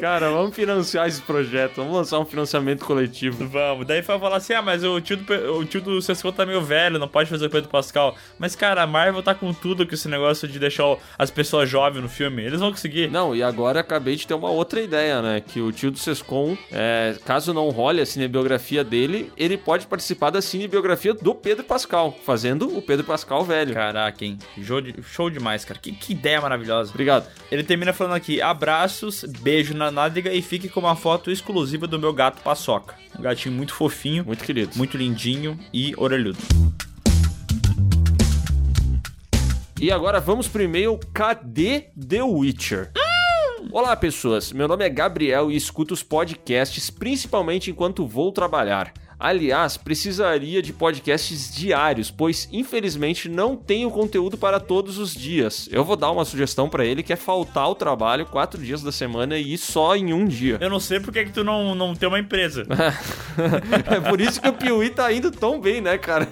Cara, vamos financiar esse projeto. Vamos lançar um financiamento coletivo. Vamos. Daí foi falar assim: ah, mas o tio, do, o tio do Sescom tá meio velho, não pode fazer o Pedro Pascal. Mas, cara, a Marvel tá com tudo com esse negócio de deixar as pessoas jovens no filme. Eles vão conseguir. Não, e agora acabei de ter uma outra ideia, né? Que o tio do Sescom, é, caso não role a cinebiografia dele, ele pode participar da cinebiografia do Pedro Pascal, fazendo o Pedro Pascal velho. Caraca, hein? Show, de- show demais, cara. Que, que ideia maravilhosa. Obrigado. Ele termina falando aqui: abraços, beijo na nádega e fique com uma foto exclusiva do meu gato Paçoca. Um gatinho muito fofinho, Muito querido. muito lindinho e orelhudo. E agora vamos pro e-mail Cadê The Witcher? Olá, pessoas. Meu nome é Gabriel e escuto os podcasts principalmente enquanto vou trabalhar. Aliás, precisaria de podcasts diários, pois infelizmente não tenho conteúdo para todos os dias. Eu vou dar uma sugestão para ele que é faltar ao trabalho quatro dias da semana e ir só em um dia. Eu não sei por que, que tu não, não tem uma empresa. (laughs) é por isso que o Piuí tá indo tão bem, né, cara?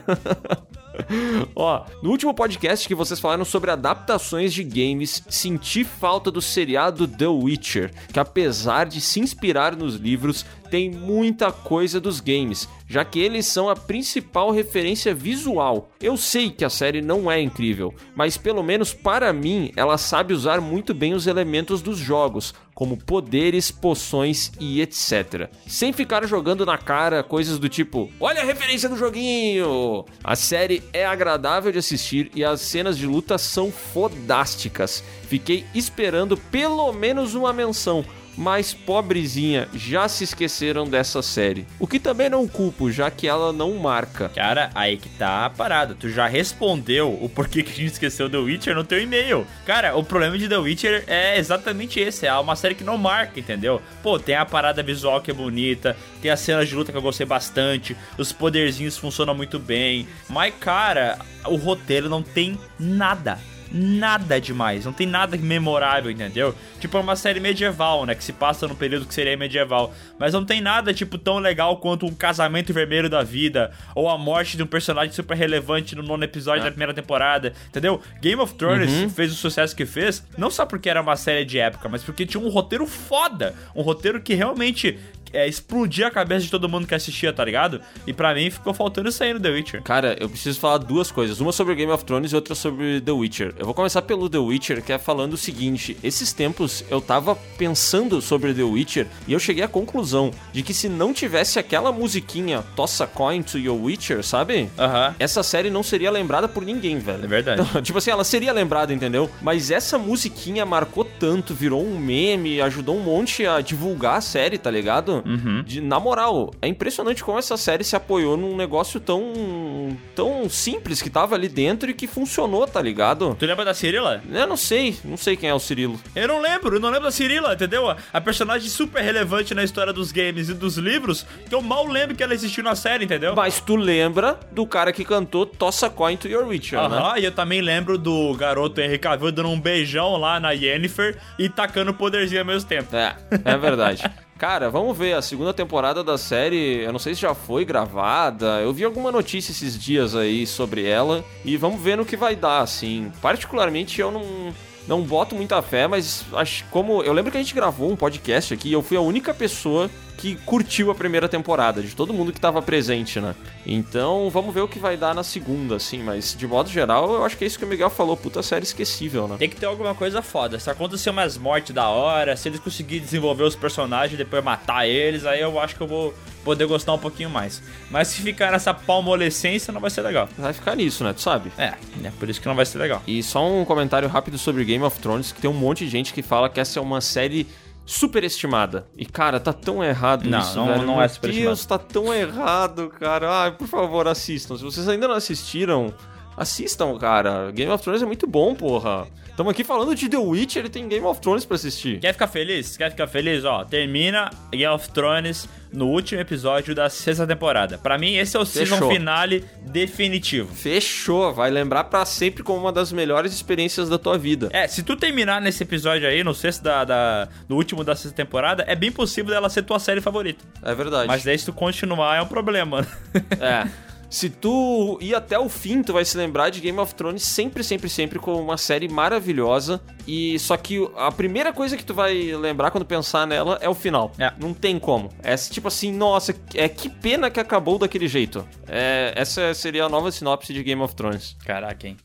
(laughs) Ó, no último podcast que vocês falaram sobre adaptações de games, senti falta do seriado The Witcher, que apesar de se inspirar nos livros, tem muita coisa dos games, já que eles são a principal referência visual. Eu sei que a série não é incrível, mas pelo menos para mim, ela sabe usar muito bem os elementos dos jogos, como poderes, poções e etc. Sem ficar jogando na cara coisas do tipo: olha a referência do joguinho! A série é agradável de assistir e as cenas de luta são fodásticas. Fiquei esperando pelo menos uma menção. Mas pobrezinha, já se esqueceram dessa série. O que também não culpo, já que ela não marca. Cara, aí que tá a parada. Tu já respondeu o porquê que a gente esqueceu The Witcher no teu e-mail. Cara, o problema de The Witcher é exatamente esse. É uma série que não marca, entendeu? Pô, tem a parada visual que é bonita, tem as cenas de luta que eu gostei bastante, os poderzinhos funcionam muito bem. Mas, cara, o roteiro não tem nada nada demais, não tem nada memorável, entendeu? Tipo, é uma série medieval, né? Que se passa no período que seria medieval. Mas não tem nada, tipo, tão legal quanto um casamento vermelho da vida, ou a morte de um personagem super relevante no nono episódio da primeira temporada, entendeu? Game of Thrones fez o sucesso que fez, não só porque era uma série de época, mas porque tinha um roteiro foda. Um roteiro que realmente é, explodia a cabeça de todo mundo que assistia, tá ligado? E pra mim ficou faltando isso aí no The Witcher. Cara, eu preciso falar duas coisas. Uma sobre Game of Thrones e outra sobre The Witcher. Eu vou começar pelo The Witcher, que é falando o seguinte: esses tempos eu tava pensando sobre The Witcher e eu cheguei à conclusão de que se não tivesse aquela musiquinha Toss a Coin to Your Witcher, sabe? Aham. Essa série não seria lembrada por ninguém, velho. É verdade. (laughs) tipo assim, ela seria lembrada, entendeu? Mas essa musiquinha marcou tanto, virou um meme, ajudou um monte a divulgar a série, tá ligado? Uhum. De, na moral, é impressionante como essa série se apoiou num negócio tão tão simples que tava ali dentro e que funcionou, tá ligado? Tu lembra da Cirila? Eu não sei, não sei quem é o Cirilo. Eu não lembro, eu não lembro da Cirila, entendeu? A- personagem super relevante na história dos games e dos livros, que eu mal lembro que ela existiu na série, entendeu? Mas tu lembra do cara que cantou Toss a Coin to Your Witcher, né? Aham, e eu também lembro do garoto Henry Cavill dando um beijão lá na Yennefer e tacando poderzinho ao mesmo tempo. É, é verdade. (laughs) Cara, vamos ver, a segunda temporada da série, eu não sei se já foi gravada, eu vi alguma notícia esses dias aí sobre ela, e vamos ver no que vai dar, assim. Particularmente eu não, não boto muita fé, mas acho como. Eu lembro que a gente gravou um podcast aqui eu fui a única pessoa que curtiu a primeira temporada, de todo mundo que tava presente, né? Então vamos ver o que vai dar na segunda, assim, mas de modo geral eu acho que é isso que o Miguel falou, puta série esquecível, né? Tem que ter alguma coisa foda. Se acontecer umas mortes da hora, se eles conseguirem desenvolver os personagens e depois matar eles, aí eu acho que eu vou poder gostar um pouquinho mais. Mas se ficar nessa palmolescência, não vai ser legal. Vai ficar nisso, né? Tu sabe? É, é por isso que não vai ser legal. E só um comentário rápido sobre Game of Thrones, que tem um monte de gente que fala que essa é uma série superestimada. E, cara, tá tão errado Não, isso, não- velho. não Meu é superestimado. Deus, tá tão errado, cara. Ai, por favor, assistam. Se vocês ainda não assistiram, assistam, cara. Game of Thrones é muito bom, porra. Estamos aqui falando de The Witcher e tem Game of Thrones pra assistir. Quer ficar feliz? Quer ficar feliz? Ó, termina Game of Thrones no último episódio da sexta temporada. Pra mim, esse é o season Fechou. finale definitivo. Fechou, vai lembrar pra sempre como uma das melhores experiências da tua vida. É, se tu terminar nesse episódio aí, no sexto da, da- no último da sexta temporada, é bem possível dela ser tua série favorita. É verdade. Mas daí se tu continuar é um problema. (laughs) É. Se tu ir até o fim, tu vai se lembrar de Game of Thrones sempre, sempre, sempre como uma série maravilhosa. E só que a primeira coisa que tu vai lembrar quando pensar nela é o final. É. Não tem como. É tipo assim, nossa, é que pena que acabou daquele jeito. É, essa seria a nova sinopse de Game of Thrones. Caraca, hein?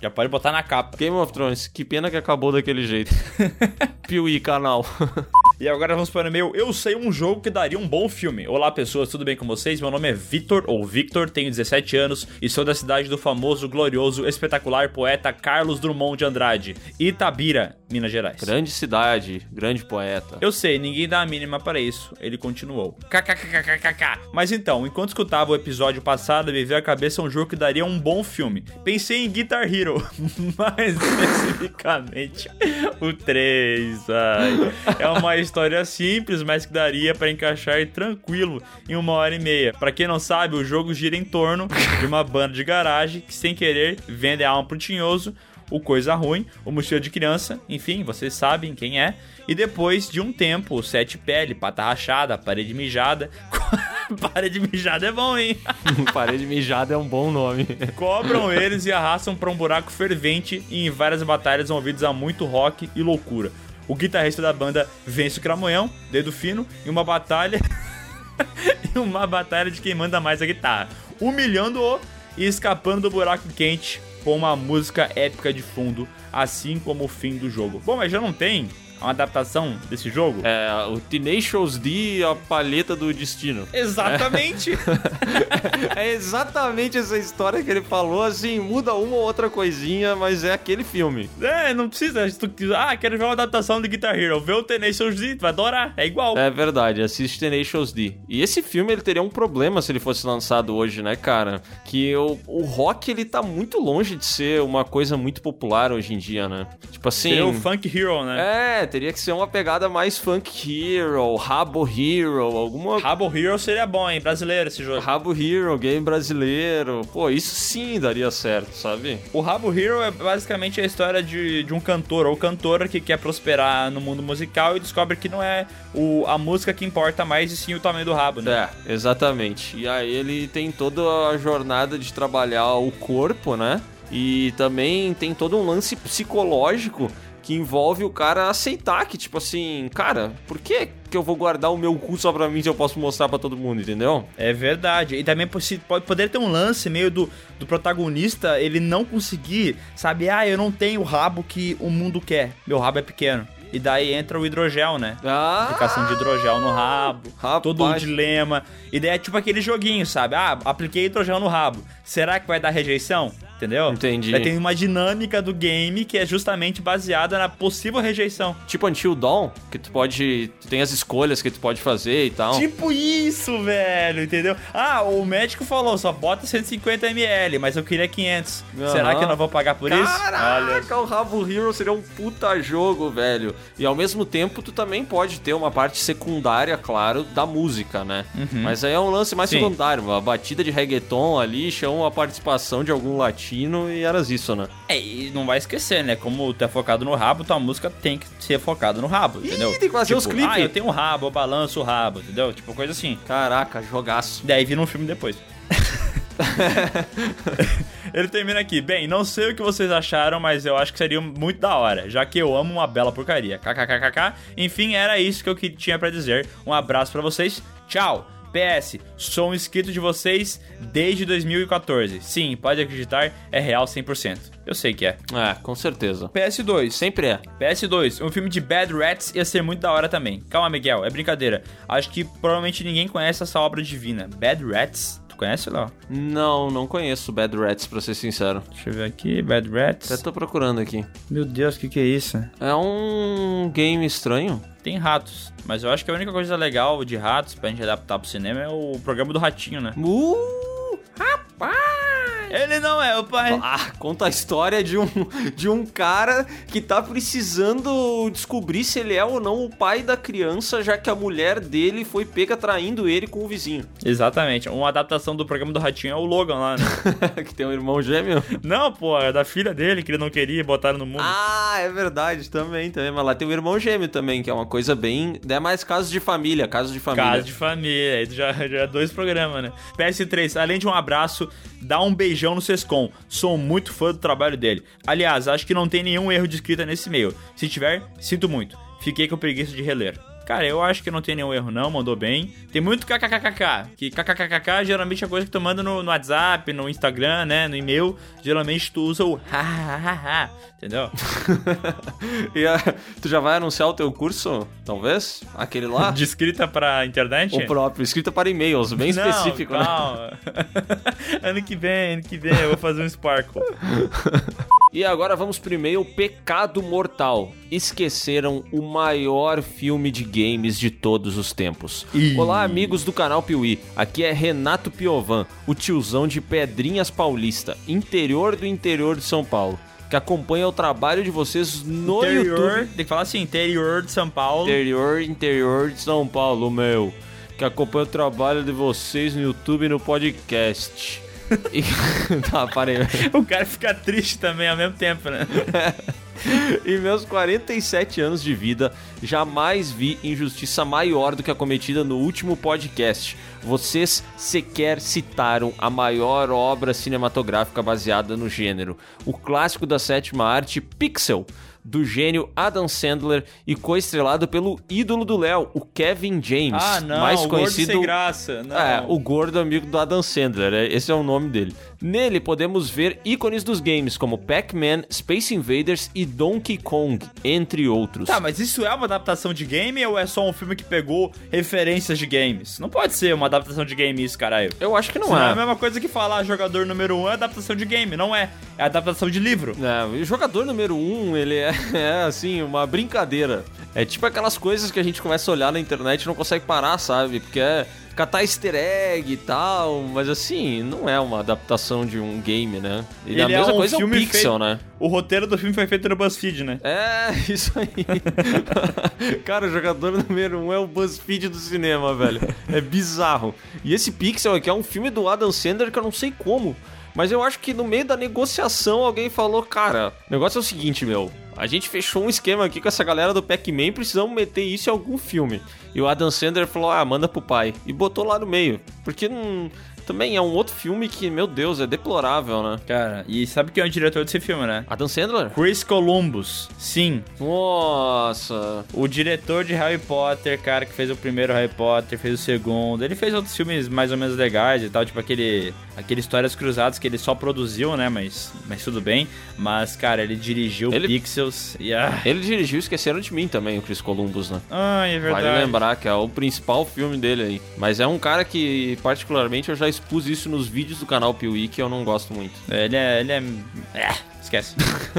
Já pode botar na capa. Game of Thrones, que pena que acabou daquele jeito. (laughs) Piuí, canal. E agora vamos para o meu Eu Sei Um Jogo que daria um bom filme. Olá pessoas, tudo bem com vocês? Meu nome é Vitor, ou Victor, tenho 17 anos e sou da cidade do famoso, glorioso, espetacular poeta Carlos Drummond de Andrade, Itabira, Minas Gerais. grande cidade, grande poeta. Eu sei, ninguém dá a mínima para isso. Ele continuou. KKKKKK. Mas então, enquanto escutava o episódio passado, me veio à cabeça um jogo que daria um bom filme. Pensei em Guitar Hero, (laughs) mas especificamente o 3. ai. É uma história simples, mas que daria para encaixar tranquilo em uma hora e meia. Para quem não sabe, o jogo gira em torno de uma banda de garagem que, sem querer, vende a alma pro tinhoso o Coisa Ruim, o Mochila de Criança, enfim, vocês sabem quem é. E depois de um tempo, o Sete Pele, Pata Rachada, Parede Mijada. (laughs) parede Mijada é bom, hein? (laughs) Parede mijada é um bom nome. Cobram (laughs) eles e arrastam pra um buraco fervente e em várias batalhas envolvidas a muito rock e loucura. O guitarrista da banda vence o Cramunhão, dedo fino, em uma batalha. em uma batalha de quem manda mais a guitarra, humilhando-o e escapando do buraco quente com uma música épica de fundo, assim como o fim do jogo. Bom, mas já não tem uma adaptação desse jogo? É, o Tenacious D, a palheta do destino. Exatamente. (laughs) É exatamente essa história que ele falou, assim, muda uma ou outra coisinha, mas é aquele filme. é, não precisa. Ah, quero ver uma adaptação de Guitar Hero. Vê o Tenacious D, tu vai adorar. É igual. É verdade, assiste Tenacious D. E esse filme, ele teria um problema se ele fosse lançado hoje, né, cara? Que o, o rock, ele tá muito longe de ser uma coisa muito popular hoje em dia, né? Tipo assim... Seria o Funk Hero, né? É, teria que ser uma pegada mais funk hero, rabo hero, alguma... Rabo Hero seria bom, hein? Brasileiro esse jogo. Rabo hero, game brasileiro. Pô, isso sim daria certo, sabe? O Rabo Hero é basicamente a história de, de um cantor ou cantora que quer prosperar no mundo musical e descobre que não é o, a música que importa mais, e sim o tamanho do rabo, né? É, exatamente. E aí ele tem toda a jornada de trabalhar o corpo, né? E também tem todo um lance psicológico que envolve o cara aceitar que, tipo assim, cara, por que que eu vou guardar o meu cu só pra mim se eu posso mostrar pra todo mundo, entendeu? É verdade. E também pode poder ter um lance meio do, do protagonista ele não conseguir, sabe? Ah, eu não tenho o rabo que o mundo quer. Meu rabo é pequeno. E daí entra o hidrogel, né? Ah, Aplicação de hidrogel no rabo, Rapaz. todo um dilema. E daí é tipo aquele joguinho, sabe? Ah, apliquei hidrogel no rabo. Será que vai dar rejeição? Entendeu? Entendi. Daí tem uma dinâmica do game que é justamente baseada na possível rejeição. tipo Until Dawn, que tu pode. Tu tem as escolhas que tu pode fazer e tal. Tipo isso, velho, entendeu? Ah, o médico falou, só bota 150ml, mas eu queria 500. Será Aham. que eu não vou pagar por isso? Caraca, o Rabo Hero seria um puta jogo, velho. E ao mesmo tempo, tu também pode ter uma parte secundária, claro, da música, né? Mas aí é um lance mais Sim. secundário. Uma batida de reggaeton ali, chama a participação de algum latino e era isso, né? É, e não vai esquecer, né? Como tu é focado no rabo, tua música tem que ser focada no rabo, entendeu? tem que fazer os clipes. Ah, eu tenho um rabo, eu balanço o rabo, entendeu? Tipo, coisa assim. Caraca, jogaço. Daí vira um filme depois. (laughs) Ele termina aqui. Bem, não sei o que vocês acharam, mas eu acho que seria muito da hora, já que eu amo uma bela porcaria. KKKKK. Enfim, era isso que eu tinha pra dizer. Um abraço pra vocês. Tchau. PS, sou um inscrito de vocês desde 2014. Sim, pode acreditar, é real 100%. Eu sei que é. É, com certeza. PS2. Sempre é. PS2, um filme de Bad Rats ia ser muito da hora também. Calma, Miguel, é brincadeira. Acho que provavelmente ninguém conhece essa obra divina. Bad Rats? Tu conhece, Léo? Não, não conheço Bad Rats, pra ser sincero. Deixa eu ver aqui, Bad Rats. Até tô procurando aqui. Meu Deus, o que, que é isso? É um game estranho. Tem ratos, mas eu acho que a única coisa legal de ratos pra gente adaptar pro cinema é o programa do ratinho, né? Uh, rapaz! Ele não é o pai. Ah, conta a história de um, de um cara que tá precisando descobrir se ele é ou não o pai da criança, já que a mulher dele foi pega traindo ele com o vizinho. Exatamente, uma adaptação do programa do ratinho é o Logan lá, né? (laughs) que tem um irmão gêmeo. não, pô, é da filha dele que ele não queria e botaram no mundo. Ah, é verdade, também, também. Mas lá tem o irmão gêmeo também, que é uma coisa bem. É mais casos de família, casos de família. Casa de família, já, já é dois programas, né? PS3, além de um abraço, dá um beijão no Sescom. Sou muito fã do trabalho dele. Aliás, acho que não tem nenhum erro de escrita nesse e-mail. Se tiver, sinto muito. Fiquei com preguiça de reler. Cara, eu acho que não tem nenhum erro não, mandou bem. Tem muito kkkk, que kkkk geralmente é coisa que tu manda no, no WhatsApp, no Instagram, né, no e-mail. Geralmente tu usa o hahaha, entendeu? (laughs) e ah, tu já vai anunciar o teu curso, talvez? Aquele lá? (laughs) De escrita pra internet? O próprio, escrita para e-mails, bem Não, específico, né? calma. (laughs) ano que vem, ano que vem, eu vou fazer um Sparkle. E agora vamos pro e-mail Pecado Mortal. Esqueceram o maior filme de games de todos os tempos. Olá, amigos do canal Piuí. Aqui é Renato Piovan, o tiozão de Pedrinhas Paulista, interior do interior de São Paulo, que acompanha o trabalho de vocês no interior, YouTube. tem que falar assim, interior de São Paulo. Interior, interior de São Paulo, meu. Que acompanha o trabalho de vocês no YouTube e no podcast. E... (laughs) tá, parei. (laughs) O cara fica triste também ao mesmo tempo, né? (laughs) Em meus 47 anos de vida, jamais vi injustiça maior do que a cometida no último podcast. Vocês sequer citaram a maior obra cinematográfica baseada no gênero, o clássico da sétima arte Pixel. Do gênio Adam Sandler e co-estrelado pelo ídolo do Léo, o Kevin James, Ah, não, mais o gordo conhecido sem graça. Não. é, o gordo amigo do Adam Sandler, é- esse é o nome dele. Nele podemos ver ícones dos games como Pac-Man, Space Invaders e Donkey Kong, entre outros. Tá, mas isso é uma adaptação de game ou é só um filme que pegou referências de games? Não pode ser uma adaptação de game isso, caralho. Eu acho que não Senão é a é. mesma coisa que falar jogador número 1 um é adaptação de game, não é. É adaptação de livro. É, o jogador número um, ele é, é, assim, uma brincadeira. É tipo aquelas coisas que a gente começa a olhar na internet e não consegue parar, sabe? Porque é catar easter egg e tal, mas assim, não é uma adaptação de um game, né? E a Ele é mesma um coisa é filme Pixel, feito- né? O roteiro do filme foi feito no BuzzFeed, né? É, (laughs) isso aí. (laughs) Cara, o jogador número um é o BuzzFeed do cinema, velho. É bizarro. E esse Pixel aqui é um filme do Adam Sandler que eu não sei como. Mas eu acho que no meio da negociação alguém falou, cara, o negócio é o seguinte, meu. A gente fechou um esquema aqui com essa galera do Pac-Man, precisamos meter isso em algum filme. E o Adam Sandler falou, ah, manda pro pai. E botou lá no meio. Porque não... também é um outro filme que, meu Deus, é deplorável, né? Cara, e sabe quem é o diretor desse filme, né? Adam Sandler? Chris Columbus. Sim. Nossa. O diretor de Harry Potter, cara, que fez o primeiro Harry Potter, fez o segundo. Ele fez outros filmes mais ou menos legais e tal, tipo aquele, aquele Histórias Cruzadas que ele só produziu, né? Mas, mas tudo bem. Mas, cara, ele dirigiu Ele- Pixels e. Ah, Ele dirigiu Esqueceram de Mim também, o Chris Columbus, né? Ai, é verdade. Vale lembrar que é o principal filme dele aí. Mas é um cara que, particularmente, eu já expus isso nos vídeos do canal Piuí, que eu não gosto muito. Ele é. Ele é. É, esquece.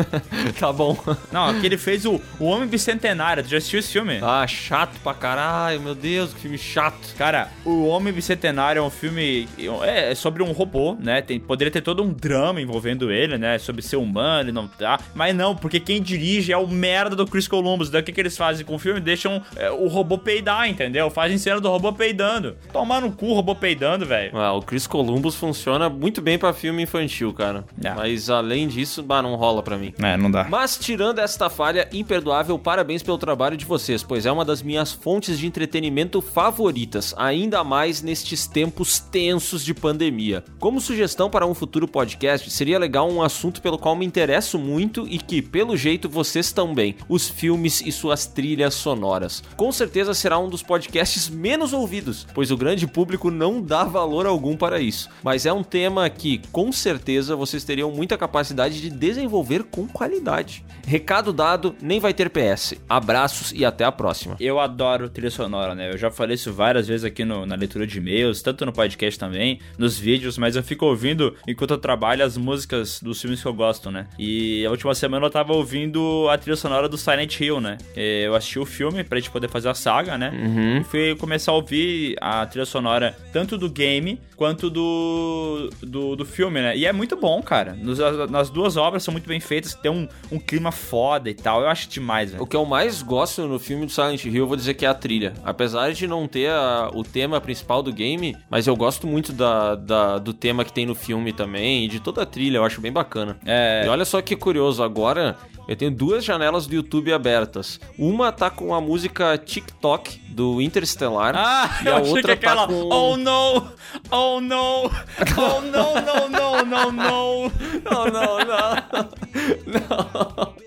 (laughs) tá bom. Não, aqui ele fez o, o Homem Bicentenário. Tu já assistiu esse filme? Ah, chato pra caralho, meu Deus, que filme chato. Cara, o Homem Bicentenário é um filme. É, é sobre um robô, né? Tem, poderia ter todo um drama envolvendo ele, né? Sobre ser humano e não tá. Mas não, porque quem dirige é o merda do Chris Columbus. Daí o que, que eles fazem com o filme? Deixam é, o robô peidar, entendeu? Fazem cena do robô peidando. Tomar no cu o robô peidando, velho. Ah, o Chris Columbus funciona muito bem pra filme infantil, cara. Ah. Mas além disso, bah, não rola pra mim. É, não dá. Mas tirando esta falha imperdoável, parabéns pelo trabalho de vocês, pois é uma das minhas fontes de entretenimento favoritas, ainda mais nestes tempos tensos de pandemia. Como sugestão para um futuro podcast, seria legal um assunto pelo qual me interesso muito e que, pelo jeito, vocês também: os filmes e suas trilhas sonoras. Com certeza será um dos podcasts menos ouvidos, pois o grande público não dá valor algum para isso. Mas é um tema que, com certeza, vocês teriam muita capacidade de desenvolver com qualidade. Recado dado, nem vai ter PS. Abraços e até a próxima. Eu adoro trilha sonora, né? Eu já falei isso várias vezes aqui no- na leitura de e-mails, tanto no podcast também, nos vídeos, mas eu fico ouvindo, enquanto eu trabalho, as músicas dos filmes que eu gosto, né? E a última semana eu tava ouvindo a trilha sonora do Silent Hill, né? Eu assisti o filme pra gente poder fazer a saga, né? E fui começar a ouvir a trilha sonora tanto do game quanto do, do, do filme, né? E é muito bom, cara. Nos- nas duas obras são muito bem feitas, tem um, um clima foda e tal. Eu acho demais, velho. O que eu mais gosto no filme do Silent Hill, eu vou dizer que é a trilha. Apesar de não ter a- o tema principal do game, mas eu gosto muito da, da- do tema que tem no filme também e de toda a trilha, eu acho bem bacana. É. E olha só que curioso, agora eu tenho duas janelas do YouTube abertas. Uma tá com a música TikTok do Interstellar Ah, e eu a achei outra que aquela. tá com Oh no! Oh no! Oh no, no, no, no, no! (laughs) Não, não, não. Não.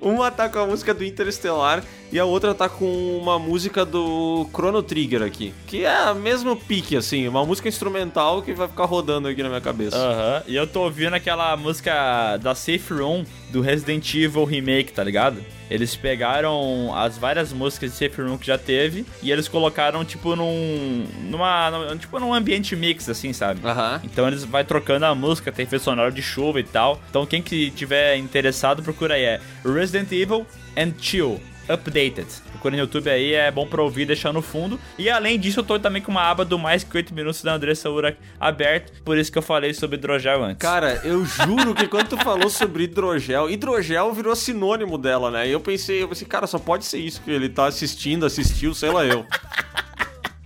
Uma tá com a música do Interestelar e a outra tá com uma música do Chrono Trigger aqui. Que é a mesmo pique, assim, uma música instrumental que vai ficar rodando aqui na minha cabeça. Aham, e eu tô ouvindo aquela música da Safe Room do Resident Evil Remake, tá ligado? Eles pegaram as várias músicas de Safe Room que já teve e eles colocaram, tipo, num. numa. num- tipo, num ambiente mix, assim, sabe? Então eles vai trocando a música, tem efeito sonoro de chuva e tal. Então quem que tiver interessado, procura aí. É Resident Evil and Chill Updated. Procura no YouTube aí, é bom pra ouvir, deixar no fundo. E além disso, eu tô também com uma aba do Mais Que 8 Minutos da Andressa Ura aberto. Por isso que eu falei sobre hidrogel antes. Cara, eu juro que quando tu falou sobre hidrogel, hidrogel virou sinônimo dela, né? E eu pensei, eu pensei, cara, só pode ser isso que ele tá assistindo, assistiu, sei lá eu.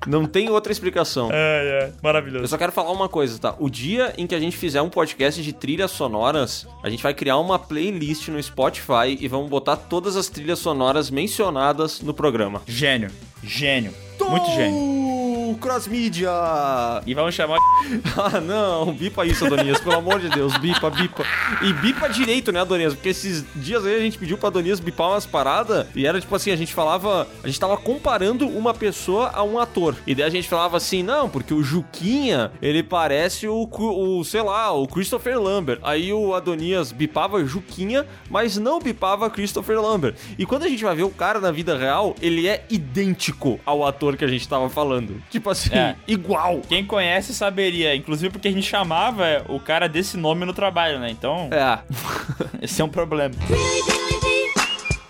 Não tem outra explicação. É, é, maravilhoso. Eu só quero falar uma coisa, tá? O dia em que a gente fizer um podcast de trilhas sonoras, a gente vai criar uma playlist no Spotify e vamos botar todas as trilhas sonoras mencionadas no programa. Gênio. Gênio. Muito gênio. O! E vamos chamar (laughs) Ah, não, bipa isso, Adonias, pelo amor de Deus, bipa, bipa. E bipa direito, né, Adonias? Porque esses dias aí a gente pediu pra Adonias bipar umas paradas e era tipo assim, a gente falava, a gente tava comparando uma pessoa a um ator. E daí a gente falava assim, não, porque o Juquinha, ele parece o, o sei lá, o Christopher Lambert. Aí o Adonias bipava Juquinha, mas não bipava Christopher Lambert. E quando a gente vai ver o cara na vida real, ele é idêntico ao ator que a gente tava falando. Tipo assim, É. igual. Quem conhece saberia, inclusive porque a gente chamava o cara desse nome no trabalho, né? Então, É. (laughs) esse é um problema.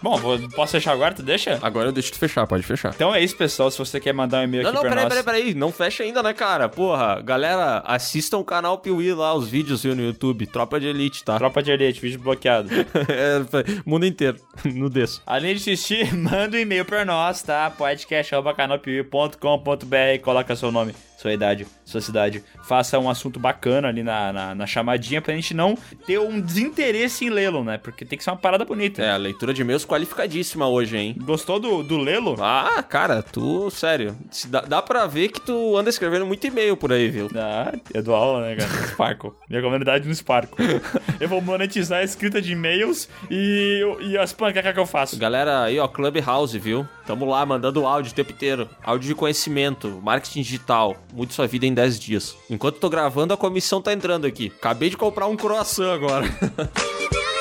Bom, vou- posso fechar agora? Tu deixa? Agora eu deixo tu fechar, pode fechar. Então é isso, pessoal. Se você quer mandar um e-mail Não, aqui não, pra peraí, nós... peraí, peraí. Não fecha ainda, né, cara? Porra, galera, assistam o canal Piuí lá, os vídeos viu, no YouTube. Tropa de Elite, tá? Tropa de Elite, vídeo bloqueado. (laughs) é, mundo inteiro. (laughs) No desse. Além de assistir, (laughs) manda um e-mail pra nós, tá? podcast.canalpiuí.com.br Coloca seu nome, sua idade, sua cidade. Faça um assunto bacana ali na, na, na chamadinha pra gente não ter um desinteresse em lê-lo, né? Porque tem que ser uma parada bonita. É, a leitura de e-mails qualificadíssima hoje, hein? Gostou do, do lê-lo? Ah, cara, tu, sério. Dá, dá pra ver que tu anda escrevendo muito e-mail por aí, viu? Ah, eu dou aula, né, cara? Sparkle. Minha comunidade no Sparkle. eu vou monetizar a escrita de e-mails e, e as panquecas que eu faço. Galera aí, ó, Clubhouse, viu? Tamo lá mandando áudio o tempo inteiro. Áudio de conhecimento, marketing digital. Mude sua vida em 10 dias. Enquanto tô gravando, a comissão tá entrando aqui. Acabei de comprar um croissant agora. (laughs)